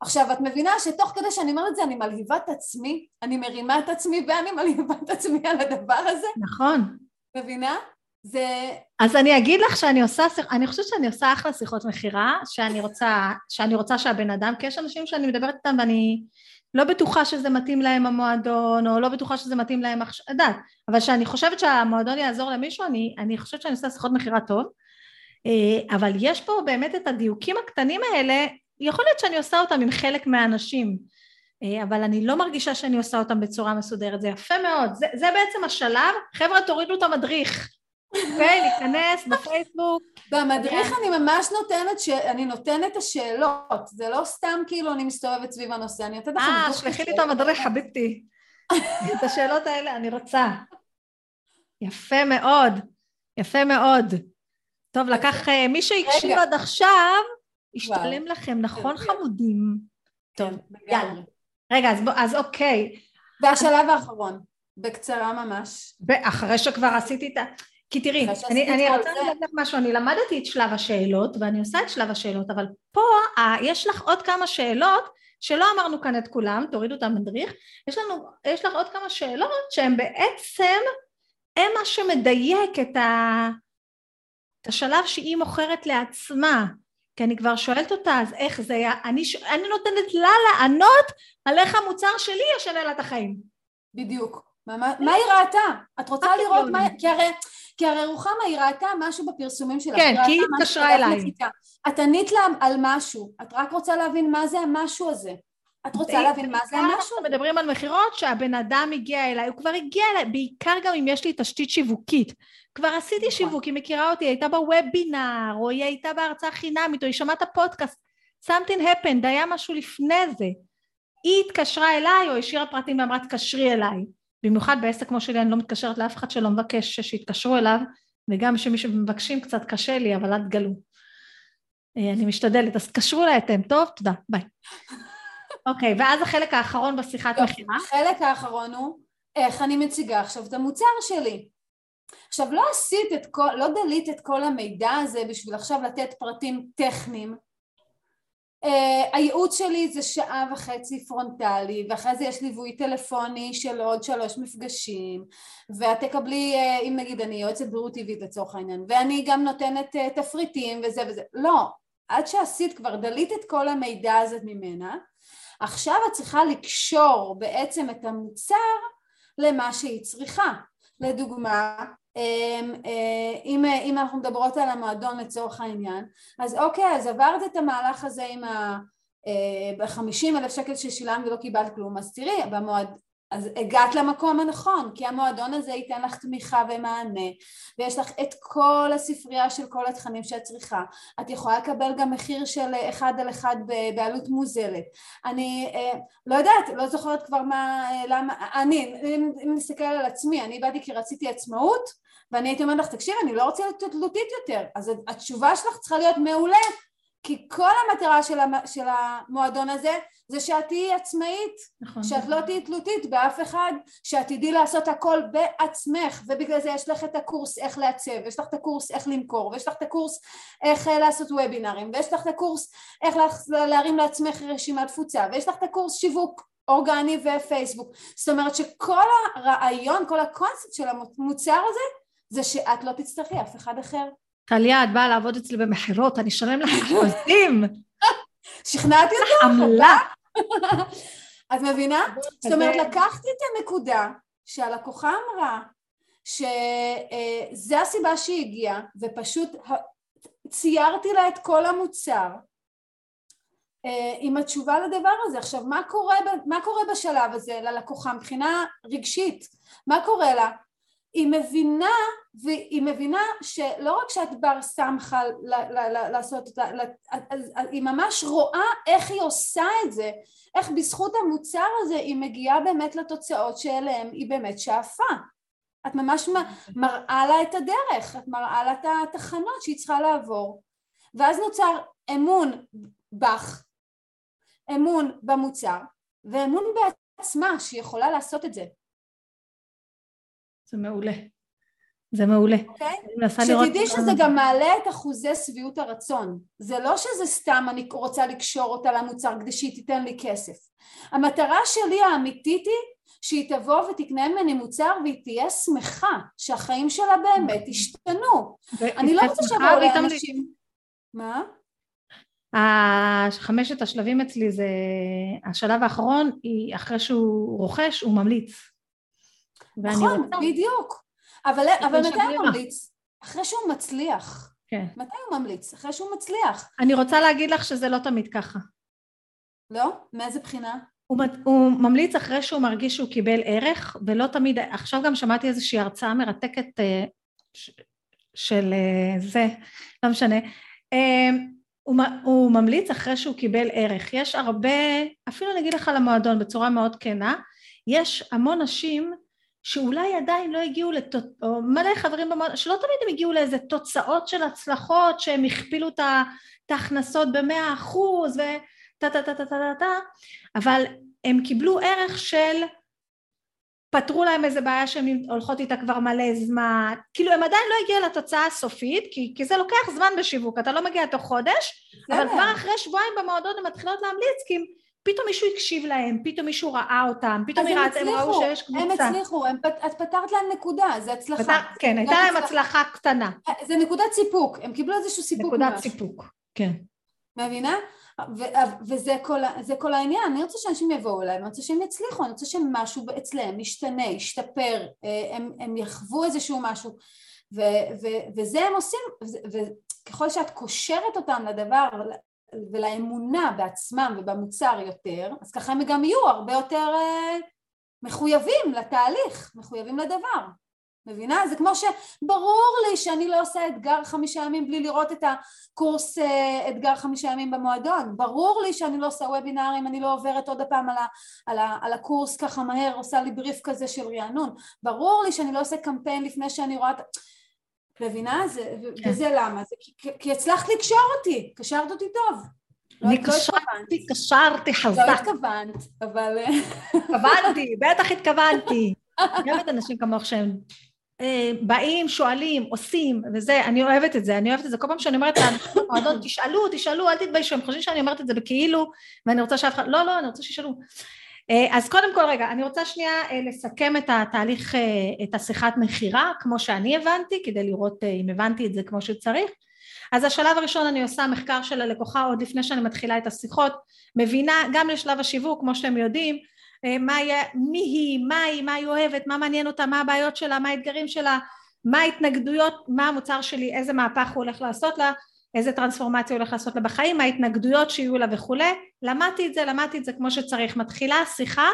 Speaker 2: עכשיו, את מבינה שתוך כדי שאני אומרת את זה, אני מלהיבה את עצמי, אני מרימה את עצמי ואני מלהיבה את עצמי על הדבר הזה.
Speaker 1: נכון.
Speaker 2: מבינה? זה...
Speaker 1: אז אני אגיד לך שאני עושה, אני חושבת שאני עושה אחלה שיחות מכירה, שאני רוצה, שאני רוצה שהבן אדם, כי יש אנשים שאני מדברת איתם ואני לא בטוחה שזה מתאים להם המועדון, או לא בטוחה שזה מתאים להם עכשיו, יודעת, אבל שאני חושבת שהמועדון יעזור למישהו, אני, אני חושבת שאני עושה שיחות מכירה טוב, אה, אבל יש פה באמת את הדיוקים הקטנים האלה, יכול להיות שאני עושה אותם עם חלק מהאנשים, אה, אבל אני לא מרגישה שאני עושה אותם בצורה מסודרת, זה יפה מאוד, זה, זה בעצם השלב, חבר'ה תורידו את המדריך, אוקיי, להיכנס בפייסבוק.
Speaker 2: במדריך אני ממש נותנת, ש... אני נותנת השאלות, זה לא סתם כאילו אני מסתובבת סביב הנושא, אני נותנת לכם
Speaker 1: אה, שלחי לי את המדריך, חביבתי. את השאלות האלה אני רוצה. יפה מאוד, יפה מאוד. טוב, לקח, אה, מי שהקשיב עד עכשיו, השתלם לכם, נכון חמודים? טוב, יאללה. רגע, אז אוקיי.
Speaker 2: והשלב האחרון, בקצרה ממש.
Speaker 1: אחרי שכבר עשיתי את ה... כי תראי, אני, אני רוצה להגיד לך משהו, אני למדתי את שלב השאלות ואני עושה את שלב השאלות, אבל פה אה, יש לך עוד כמה שאלות שלא אמרנו כאן את כולם, תורידו את המדריך, יש, לנו, יש לך עוד כמה שאלות שהן בעצם, הם מה שמדייק את, ה, את השלב שהיא מוכרת לעצמה, כי אני כבר שואלת אותה, אז איך זה היה, אני, אני נותנת לה לענות על איך המוצר שלי ישנה לה את החיים.
Speaker 2: בדיוק. מה, מה היא ראתה? את רוצה לראות מה... כי הרי כי הרי רוחמה היא ראתה משהו בפרסומים שלך.
Speaker 1: כן, כי היא התקשרה אליי.
Speaker 2: את ענית לה על משהו, את רק רוצה להבין מה זה המשהו הזה. את רוצה להבין מה זה המשהו? אנחנו
Speaker 1: מדברים על מכירות שהבן אדם הגיע אליי, הוא כבר הגיע אליי, בעיקר גם אם יש לי תשתית שיווקית. כבר עשיתי נכון. שיווק, היא מכירה אותי, היא הייתה בוובינר, או היא הייתה בהרצאה חינמית, או היא שמעה את הפודקאסט. something happened, היה משהו לפני זה. היא התקשרה אליי, או השאירה פרטים ואמרה תקשרי אליי. במיוחד בעסק כמו שלי אני לא מתקשרת לאף אחד שלא מבקש שיתקשרו אליו וגם שמי שמבקשים קצת קשה לי אבל אל תגלו. אה, אני משתדלת אז תקשרו אליי אתם טוב תודה ביי. אוקיי ואז החלק האחרון בשיחת מכירה.
Speaker 2: החלק האחרון הוא איך אני מציגה עכשיו את המוצר שלי. עכשיו לא עשית את כל, לא דלית את כל המידע הזה בשביל עכשיו לתת פרטים טכניים הייעוץ שלי זה שעה וחצי פרונטלי ואחרי זה יש ליווי טלפוני של עוד שלוש מפגשים ואת תקבלי, אה, אם נגיד אני יועצת בריאות טבעית לצורך העניין ואני גם נותנת אה, תפריטים וזה וזה, לא, עד שעשית כבר דלית את כל המידע הזה ממנה עכשיו את צריכה לקשור בעצם את המוצר למה שהיא צריכה. לדוגמה אה, אם, אם אנחנו מדברות על המועדון לצורך העניין אז אוקיי אז עברת את המהלך הזה עם ה-50 אה, אלף שקל ששילמת ולא קיבלת כלום אז תראי במועד, אז הגעת למקום הנכון, כי המועדון הזה ייתן לך תמיכה ומענה, ויש לך את כל הספרייה של כל התכנים שאת צריכה. את יכולה לקבל גם מחיר של אחד על אחד בעלות מוזלת. אני אה, לא יודעת, לא זוכרת כבר מה, אה, למה, אני, אם נסתכל על עצמי, אני באתי כי רציתי עצמאות, ואני הייתי אומרת לך, תקשיבי, אני לא רוצה להיות תלותית יותר, אז התשובה שלך צריכה להיות מעולה, כי כל המטרה של, המ, של המועדון הזה זה שאת תהיי עצמאית, נכון. שאת לא תהיי תלותית באף אחד, שאת תדעי לעשות הכל בעצמך, ובגלל זה יש לך את הקורס איך לעצב, ויש לך את הקורס איך למכור, ויש לך את הקורס איך אה, לעשות וובינארים, ויש לך את הקורס איך להרים לעצמך רשימת תפוצה, ויש לך את הקורס שיווק אורגני ופייסבוק. זאת אומרת שכל הרעיון, כל הקונספט של המוצר הזה, זה שאת לא תצטרכי אף אחד אחר.
Speaker 1: טליה, את באה לעבוד אצלי במכירות, אני אשלם לך חוזים.
Speaker 2: שכנעתי אותך? עמלה. את מבינה? זאת אומרת, לקחתי את הנקודה שהלקוחה אמרה שזה הסיבה שהיא הגיעה, ופשוט ציירתי לה את כל המוצר אה, עם התשובה לדבר הזה. עכשיו, מה קורה, מה קורה בשלב הזה ללקוחה מבחינה רגשית? מה קורה לה? היא מבינה, והיא מבינה שלא רק שאת בר סמכה לעשות אותה, היא ממש רואה איך היא עושה את זה, איך בזכות המוצר הזה היא מגיעה באמת לתוצאות שאליהן היא באמת שאפה. את ממש מראה לה את הדרך, את מראה לה את התחנות שהיא צריכה לעבור. ואז נוצר אמון בך, אמון במוצר, ואמון בעצמה שהיא יכולה לעשות את זה.
Speaker 1: זה מעולה. זה מעולה.
Speaker 2: אוקיי? שתדעי שזה גם מעלה את אחוזי שביעות הרצון. זה לא שזה סתם אני רוצה לקשור אותה למוצר כדי שהיא תיתן לי כסף. המטרה שלי האמיתית היא שהיא תבוא ותקנה ממני מוצר והיא תהיה שמחה, שהחיים שלה באמת ישתנו. אני לא רוצה שיבואו לאנשים... מה?
Speaker 1: חמשת השלבים אצלי זה, השלב האחרון היא אחרי שהוא רוכש הוא ממליץ.
Speaker 2: נכון, רוצה... בדיוק. אבל, אבל מתי הוא ממליץ? אחרי שהוא מצליח.
Speaker 1: כן.
Speaker 2: מתי הוא ממליץ? אחרי שהוא מצליח.
Speaker 1: אני רוצה להגיד לך שזה לא תמיד ככה.
Speaker 2: לא? מאיזה בחינה?
Speaker 1: הוא, הוא ממליץ אחרי שהוא מרגיש שהוא קיבל ערך, ולא תמיד, עכשיו גם שמעתי איזושהי הרצאה מרתקת uh, ש, של uh, זה, לא משנה. Uh, הוא, הוא ממליץ אחרי שהוא קיבל ערך. יש הרבה, אפילו אני אגיד לך למועדון בצורה מאוד כנה, יש המון נשים שאולי עדיין לא הגיעו, לת... או מלא חברים במועדון, שלא תמיד הם הגיעו לאיזה תוצאות של הצלחות שהם הכפילו את ההכנסות במאה אחוז וטה טה טה טה טה טה, אבל הם קיבלו ערך של פתרו להם איזה בעיה שהן הולכות איתה כבר מלא זמן, כאילו הם עדיין לא הגיעו לתוצאה הסופית, כי, כי זה לוקח זמן בשיווק, אתה לא מגיע תוך חודש, אבל כבר אחרי שבועיים במועדון הן מתחילות להמליץ, כי פתאום מישהו הקשיב להם, פתאום מישהו ראה אותם, פתאום הם,
Speaker 2: הם ראו שיש קבוצה. הם הצליחו, הם, את פתרת להם נקודה, זה הצלחה. פתר,
Speaker 1: כן, הייתה להם הצלחה קטנה.
Speaker 2: זה נקודת סיפוק, הם קיבלו איזשהו סיפוק.
Speaker 1: נקודת סיפוק, כן.
Speaker 2: מבינה? וזה כל, כל העניין, אני רוצה שאנשים יבואו אליי, אני רוצה שהם יצליחו, אני רוצה שמשהו אצלם ישתנה, ישתפר, אה, הם, הם יחוו איזשהו משהו, ו, ו, וזה הם עושים, וככל שאת קושרת אותם לדבר ולאמונה בעצמם ובמוצר יותר, אז ככה הם גם יהיו הרבה יותר אה, מחויבים לתהליך, מחויבים לדבר. מבינה? זה כמו שברור לי שאני לא עושה אתגר חמישה ימים בלי לראות את הקורס אה, אתגר חמישה ימים במועדון, ברור לי שאני לא עושה וובינארים, אני לא עוברת עוד פעם על, ה, על, ה, על הקורס ככה מהר, עושה לי בריף כזה של רענון, ברור לי שאני לא עושה קמפיין לפני שאני רואה את... מבינה? זה, כן. וזה למה? זה כי, כי הצלחת לקשור אותי, קשרת אותי טוב.
Speaker 1: לא, אני לא קשרתי, קשרתי חזק.
Speaker 2: לא התכוונת, אבל...
Speaker 1: התכוונתי, בטח התכוונתי. אני אוהבת אנשים כמוך שהם אה, באים, שואלים, עושים, וזה, אני אוהבת את זה, אני אוהבת את זה. כל פעם שאני אומרת למועדון, תשאלו, תשאלו, אל תתביישו, הם חושבים שאני אומרת את זה בכאילו, ואני רוצה שאף אחד, לא, לא, אני רוצה שישאלו. אה, אז קודם כל, רגע, אני רוצה שנייה אה, לסכם את התהליך, את השיחת מכירה, כמו שאני הבנתי, כדי לראות אם הבנתי את זה כמו שצריך. אז השלב הראשון אני עושה מחקר של הלקוחה עוד לפני שאני מתחילה את השיחות, מבינה גם לשלב השיווק, כמו שאתם יודעים, אה, מה יהיה, מי היא, מה היא, מה היא אוהבת, מה מעניין אותה, מה הבעיות שלה, מה האתגרים שלה, מה ההתנגדויות, מה המוצר שלי, איזה מהפך הוא הולך לעשות לה, איזה טרנספורמציה הולך לעשות לה בחיים, ההתנגדויות שיהיו לה וכולי, למדתי את זה, למדתי את זה כמו שצריך, מתחילה השיחה,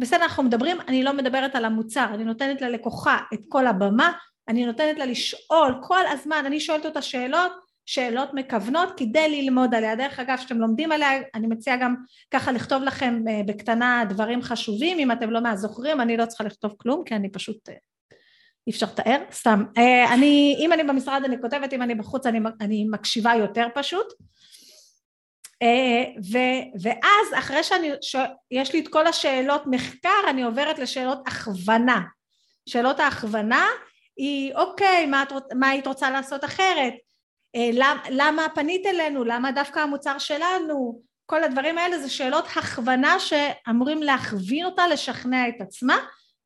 Speaker 1: בסדר אנחנו מדברים, אני לא מדברת על המוצר, אני נותנת ללקוחה את כל הבמה, אני נותנת לה לשאול כל הזמן, אני שואלת אותה שאלות שאלות מכוונות כדי ללמוד עליה. דרך אגב, כשאתם לומדים עליה, אני מציעה גם ככה לכתוב לכם אה, בקטנה דברים חשובים, אם אתם לא מהזוכרים, אני לא צריכה לכתוב כלום, כי אני פשוט, אה, אי אפשר לתאר, סתם. אה, אני, אם אני במשרד אני כותבת, אם אני בחוץ אני, אני מקשיבה יותר פשוט. ו, ואז אחרי שיש לי את כל השאלות מחקר, אני עוברת לשאלות הכוונה. שאלות ההכוונה היא, אוקיי, מה, את, מה היית רוצה לעשות אחרת? אה, למה, למה פנית אלינו, למה דווקא המוצר שלנו, כל הדברים האלה זה שאלות הכוונה שאמורים להכווין אותה לשכנע את עצמה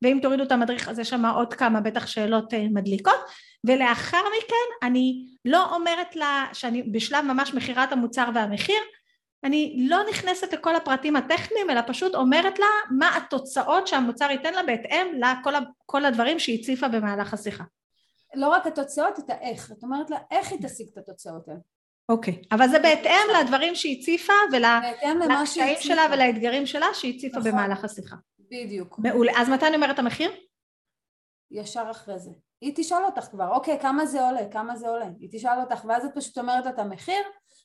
Speaker 1: ואם תורידו את המדריך אז יש שם עוד כמה בטח שאלות אה, מדליקות ולאחר מכן אני לא אומרת לה שאני בשלב ממש מכירת המוצר והמחיר אני לא נכנסת לכל הפרטים הטכניים אלא פשוט אומרת לה מה התוצאות שהמוצר ייתן לה בהתאם לכל הדברים שהיא הציפה במהלך השיחה
Speaker 2: לא רק התוצאות, את האיך. את אומרת לה, איך היא תשיג את התוצאות האלה?
Speaker 1: אוקיי, okay. אבל זה בהתאם לדברים שהיא הציפה ולקשיים שלה ולאתגרים שלה שהיא הציפה נכון. במהלך השיחה.
Speaker 2: בדיוק.
Speaker 1: מעולה. אז מתי אני אומרת המחיר?
Speaker 2: ישר אחרי זה. היא תשאל אותך כבר, אוקיי, כמה זה עולה, כמה זה עולה. היא תשאל אותך, ואז את פשוט אומרת את המחיר,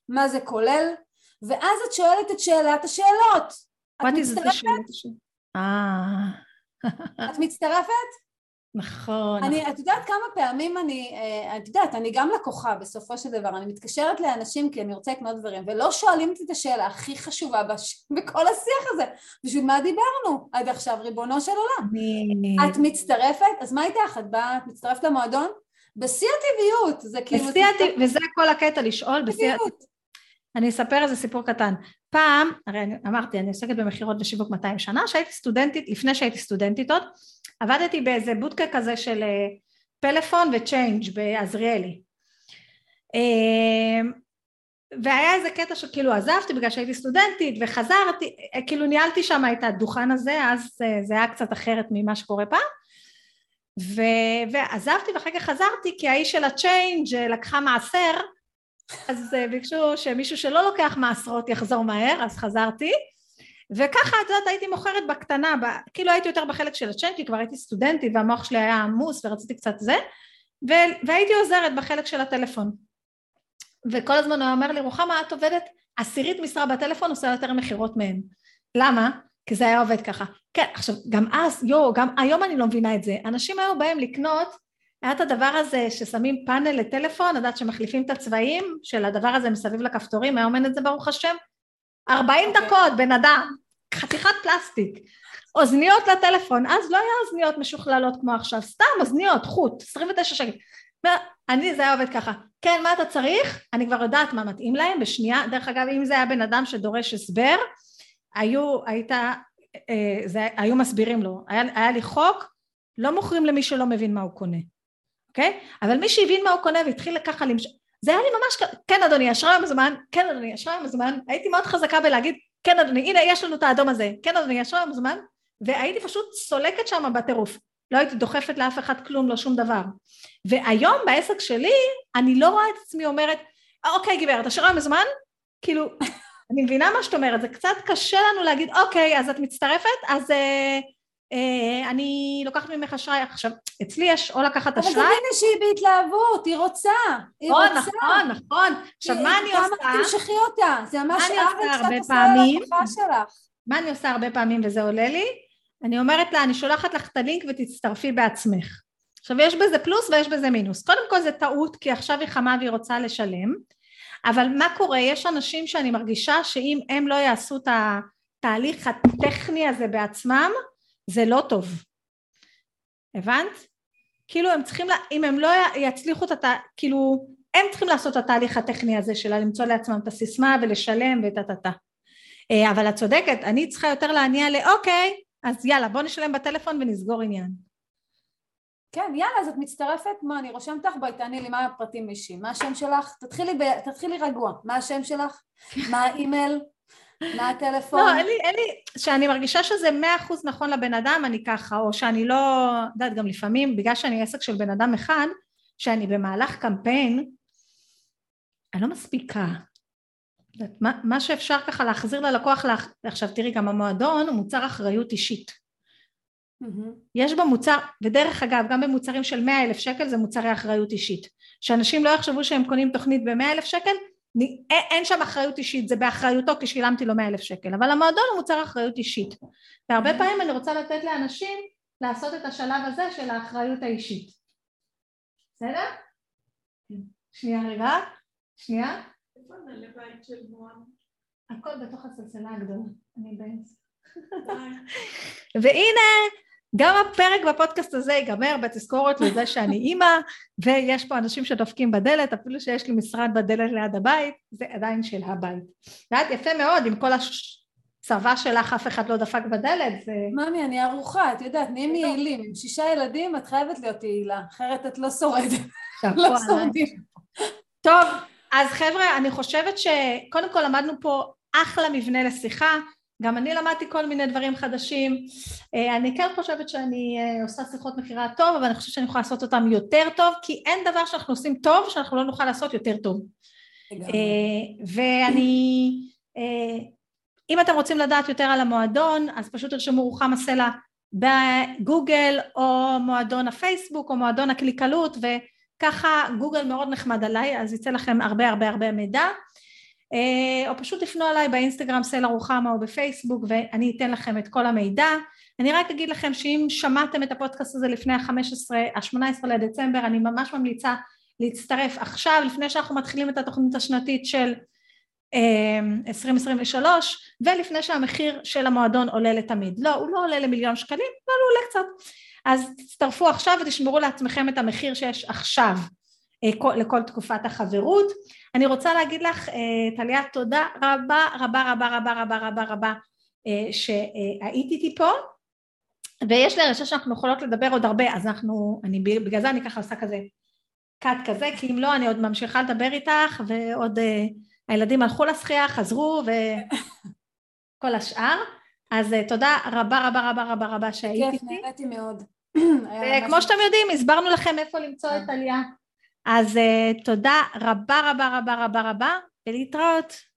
Speaker 2: מה זה כולל, ואז את שואלת את שאלת השאלות.
Speaker 1: את מצטרפת?
Speaker 2: אה. את מצטרפת?
Speaker 1: נכון.
Speaker 2: אני, את יודעת כמה פעמים אני, אה, את יודעת, אני גם לקוחה בסופו של דבר, אני מתקשרת לאנשים כי אני רוצה לקנות דברים, ולא שואלים אותי את השאלה הכי חשובה בש... בכל השיח הזה, בשביל מה דיברנו עד עכשיו, ריבונו של עולם?
Speaker 1: אני...
Speaker 2: את מצטרפת? אז מה איתך? את באה, את מצטרפת למועדון? בשיא הטבעיות, זה כאילו...
Speaker 1: בשיא הטבעיות, וזה כל הקטע לשאול, בשיא הטבעיות. אני אספר איזה סיפור קטן. פעם, הרי אני, אמרתי, אני עוסקת במכירות ושיווק 200 שנה, שהייתי סטודנטית, לפני שהייתי סטודנטית עוד, עבדתי באיזה בודקה כזה של אה, פלאפון וצ'יינג' בעזריאלי. אה, והיה איזה קטע שכאילו עזבתי בגלל שהייתי סטודנטית וחזרתי, אה, כאילו ניהלתי שם את הדוכן הזה, אז זה היה קצת אחרת ממה שקורה פעם. ו... ועזבתי ואחר כך חזרתי כי האיש של הצ'יינג' לקחה מעשר אז ביקשו שמישהו שלא לוקח מעשרות יחזור מהר אז חזרתי וככה את יודעת הייתי מוכרת בקטנה, ב, כאילו הייתי יותר בחלק של הצ'יינג כי כבר הייתי סטודנטית והמוח שלי היה עמוס ורציתי קצת זה ו, והייתי עוזרת בחלק של הטלפון. וכל הזמן הוא אומר לי רוחמה את עובדת? עשירית משרה בטלפון עושה יותר מכירות מהם. למה? כי זה היה עובד ככה. כן עכשיו גם אז יואו גם היום אני לא מבינה את זה. אנשים היו באים לקנות היה את הדבר הזה ששמים פאנל לטלפון, יודעת שמחליפים את הצבעים של הדבר הזה מסביב לכפתורים, היום אין את זה ברוך השם, 40 okay. אוקיי. דקות בן אדם, חתיכת פלסטיק, אוזניות לטלפון, אז לא היה אוזניות משוכללות כמו עכשיו, סתם אוזניות, חוט, 29 שקל. אני, זה היה עובד ככה, כן, מה אתה צריך? אני כבר יודעת מה מתאים להם בשנייה, דרך אגב, אם זה היה בן אדם שדורש הסבר, היו, היית, אה, זה, היו מסבירים לו, היה, היה לי חוק, לא מוכרים למי שלא מבין מה הוא קונה, אוקיי? אבל מי שהבין מה הוא קונה והתחיל ככה למשוך, זה היה לי ממש, כן אדוני, אשראי מזומן, כן אדוני, אשראי מזומן, הייתי מאוד חזקה בלהגיד, כן אדוני, הנה יש לנו את האדום הזה, כן אדוני, אשראי מזומן, והייתי פשוט סולקת שם בטירוף, לא הייתי דוחפת לאף אחד כלום, לא שום דבר. והיום בעסק שלי, אני לא רואה את עצמי אומרת, אוקיי גברת, אשראי מזומן, כאילו, אני מבינה מה שאת אומרת, זה קצת קשה לנו להגיד, אוקיי, אז את מצטרפת, אז... אה, אני לוקחת ממך אשראי, עכשיו אצלי יש או לקחת אשראי...
Speaker 2: אבל תביני שהיא בהתלהבות, היא רוצה, היא
Speaker 1: נכון, רוצה. נכון, נכון, עכשיו מה אני עושה?
Speaker 2: כמה תמשכי אותה, זה ממש
Speaker 1: עוול שאת עושה ללקוחה שלך. מה אני עושה הרבה פעמים וזה עולה לי? אני אומרת לה, אני שולחת לך את הלינק ותצטרפי בעצמך. עכשיו יש בזה פלוס ויש בזה מינוס. קודם כל זה טעות כי עכשיו היא חמה והיא רוצה לשלם, אבל מה קורה? יש אנשים שאני מרגישה שאם הם לא יעשו את התהליך הטכני הזה בעצמם, זה לא טוב. הבנת? כאילו הם צריכים, לה, אם הם לא יצליחו את הת... כאילו, הם צריכים לעשות את התהליך הטכני הזה של למצוא לעצמם את הסיסמה ולשלם וטה טה טה. אה, אבל את צודקת, אני צריכה יותר להניע לאוקיי, אז יאללה בוא נשלם בטלפון ונסגור עניין.
Speaker 2: כן, יאללה, אז את מצטרפת, מה, אני רושמת לך, בואי תעני לי מה הפרטים אישיים, מה השם שלך? תתחילי, ב... תתחילי רגוע, מה השם שלך? מה האימייל? מה הטלפון?
Speaker 1: לא, אין לי, אין לי, שאני מרגישה שזה מאה אחוז נכון לבן אדם, אני ככה, או שאני לא, יודעת, גם לפעמים, בגלל שאני עסק של בן אדם אחד, שאני במהלך קמפיין, אני לא מספיקה. מה, מה שאפשר ככה להחזיר ללקוח, לה... עכשיו תראי, גם המועדון הוא מוצר אחריות אישית. Mm-hmm. יש במוצר, ודרך אגב, גם במוצרים של מאה אלף שקל זה מוצרי אחריות אישית. שאנשים לא יחשבו שהם קונים תוכנית במאה אלף שקל, אין שם אחריות אישית, זה באחריותו כי שילמתי לו מאה אלף שקל, אבל המועדון הוא מוצר אחריות אישית. והרבה mm-hmm. פעמים אני רוצה לתת לאנשים לעשות את השלב הזה של האחריות האישית. בסדר? שנייה רגע, שנייה. הכל בתוך הסלסלה הגדולה, אני באמצע. והנה גם הפרק בפודקאסט הזה ייגמר בתזכורת לזה שאני אימא ויש פה אנשים שדופקים בדלת, אפילו שיש לי משרד בדלת ליד הבית, זה עדיין של הבית. ואת יפה מאוד עם כל הצבא שלך אף אחד לא דפק בדלת. זה...
Speaker 2: ממי, אני ערוכה, את יודעת, נהיים יעילים. עם שישה ילדים את חייבת להיות יעילה, אחרת את לא שורדת. לא שורדים.
Speaker 1: טוב, אז חבר'ה, אני חושבת שקודם כל למדנו פה אחלה מבנה לשיחה. גם אני למדתי כל מיני דברים חדשים, אה, אני כן חושבת שאני אה, עושה שיחות מכירה טוב, אבל אני חושבת שאני יכולה לעשות אותם יותר טוב, כי אין דבר שאנחנו עושים טוב שאנחנו לא נוכל לעשות יותר טוב. אה, ואני, אם אתם רוצים לדעת יותר על המועדון, אז פשוט תרשמו רוחמה סלע בגוגל, או מועדון הפייסבוק, או מועדון הקליקלות, וככה גוגל מאוד נחמד עליי, אז יצא לכם הרבה הרבה הרבה מידע. או פשוט תפנו עליי באינסטגרם סלע רוחמה או בפייסבוק ואני אתן לכם את כל המידע. אני רק אגיד לכם שאם שמעתם את הפודקאסט הזה לפני ה-15, ה-18 לדצמבר, אני ממש ממליצה להצטרף עכשיו, לפני שאנחנו מתחילים את התוכנית השנתית של 2023, ולפני שהמחיר של המועדון עולה לתמיד. לא, הוא לא עולה למיליון שקלים, אבל הוא עולה קצת. אז תצטרפו עכשיו ותשמרו לעצמכם את המחיר שיש עכשיו אה, לכל תקופת החברות. אני רוצה להגיד לך, אה, טליה, תודה רבה רבה רבה רבה רבה רבה רבה אה, שהיית איתי פה, ויש לי הרגשה שאנחנו יכולות לדבר עוד הרבה, אז אנחנו, אני, בגלל זה אני ככה עושה כזה קאט כזה, כי אם לא אני עוד ממשיכה לדבר איתך, ועוד הילדים הלכו לשחייה, חזרו וכל השאר. אז תודה רבה רבה רבה רבה רבה שהיית איתי.
Speaker 2: כיף, נהניתי מאוד.
Speaker 1: וכמו שאתם יודעים, הסברנו לכם איפה למצוא את עלייה. אז uh, תודה רבה רבה רבה רבה רבה, ולהתראות.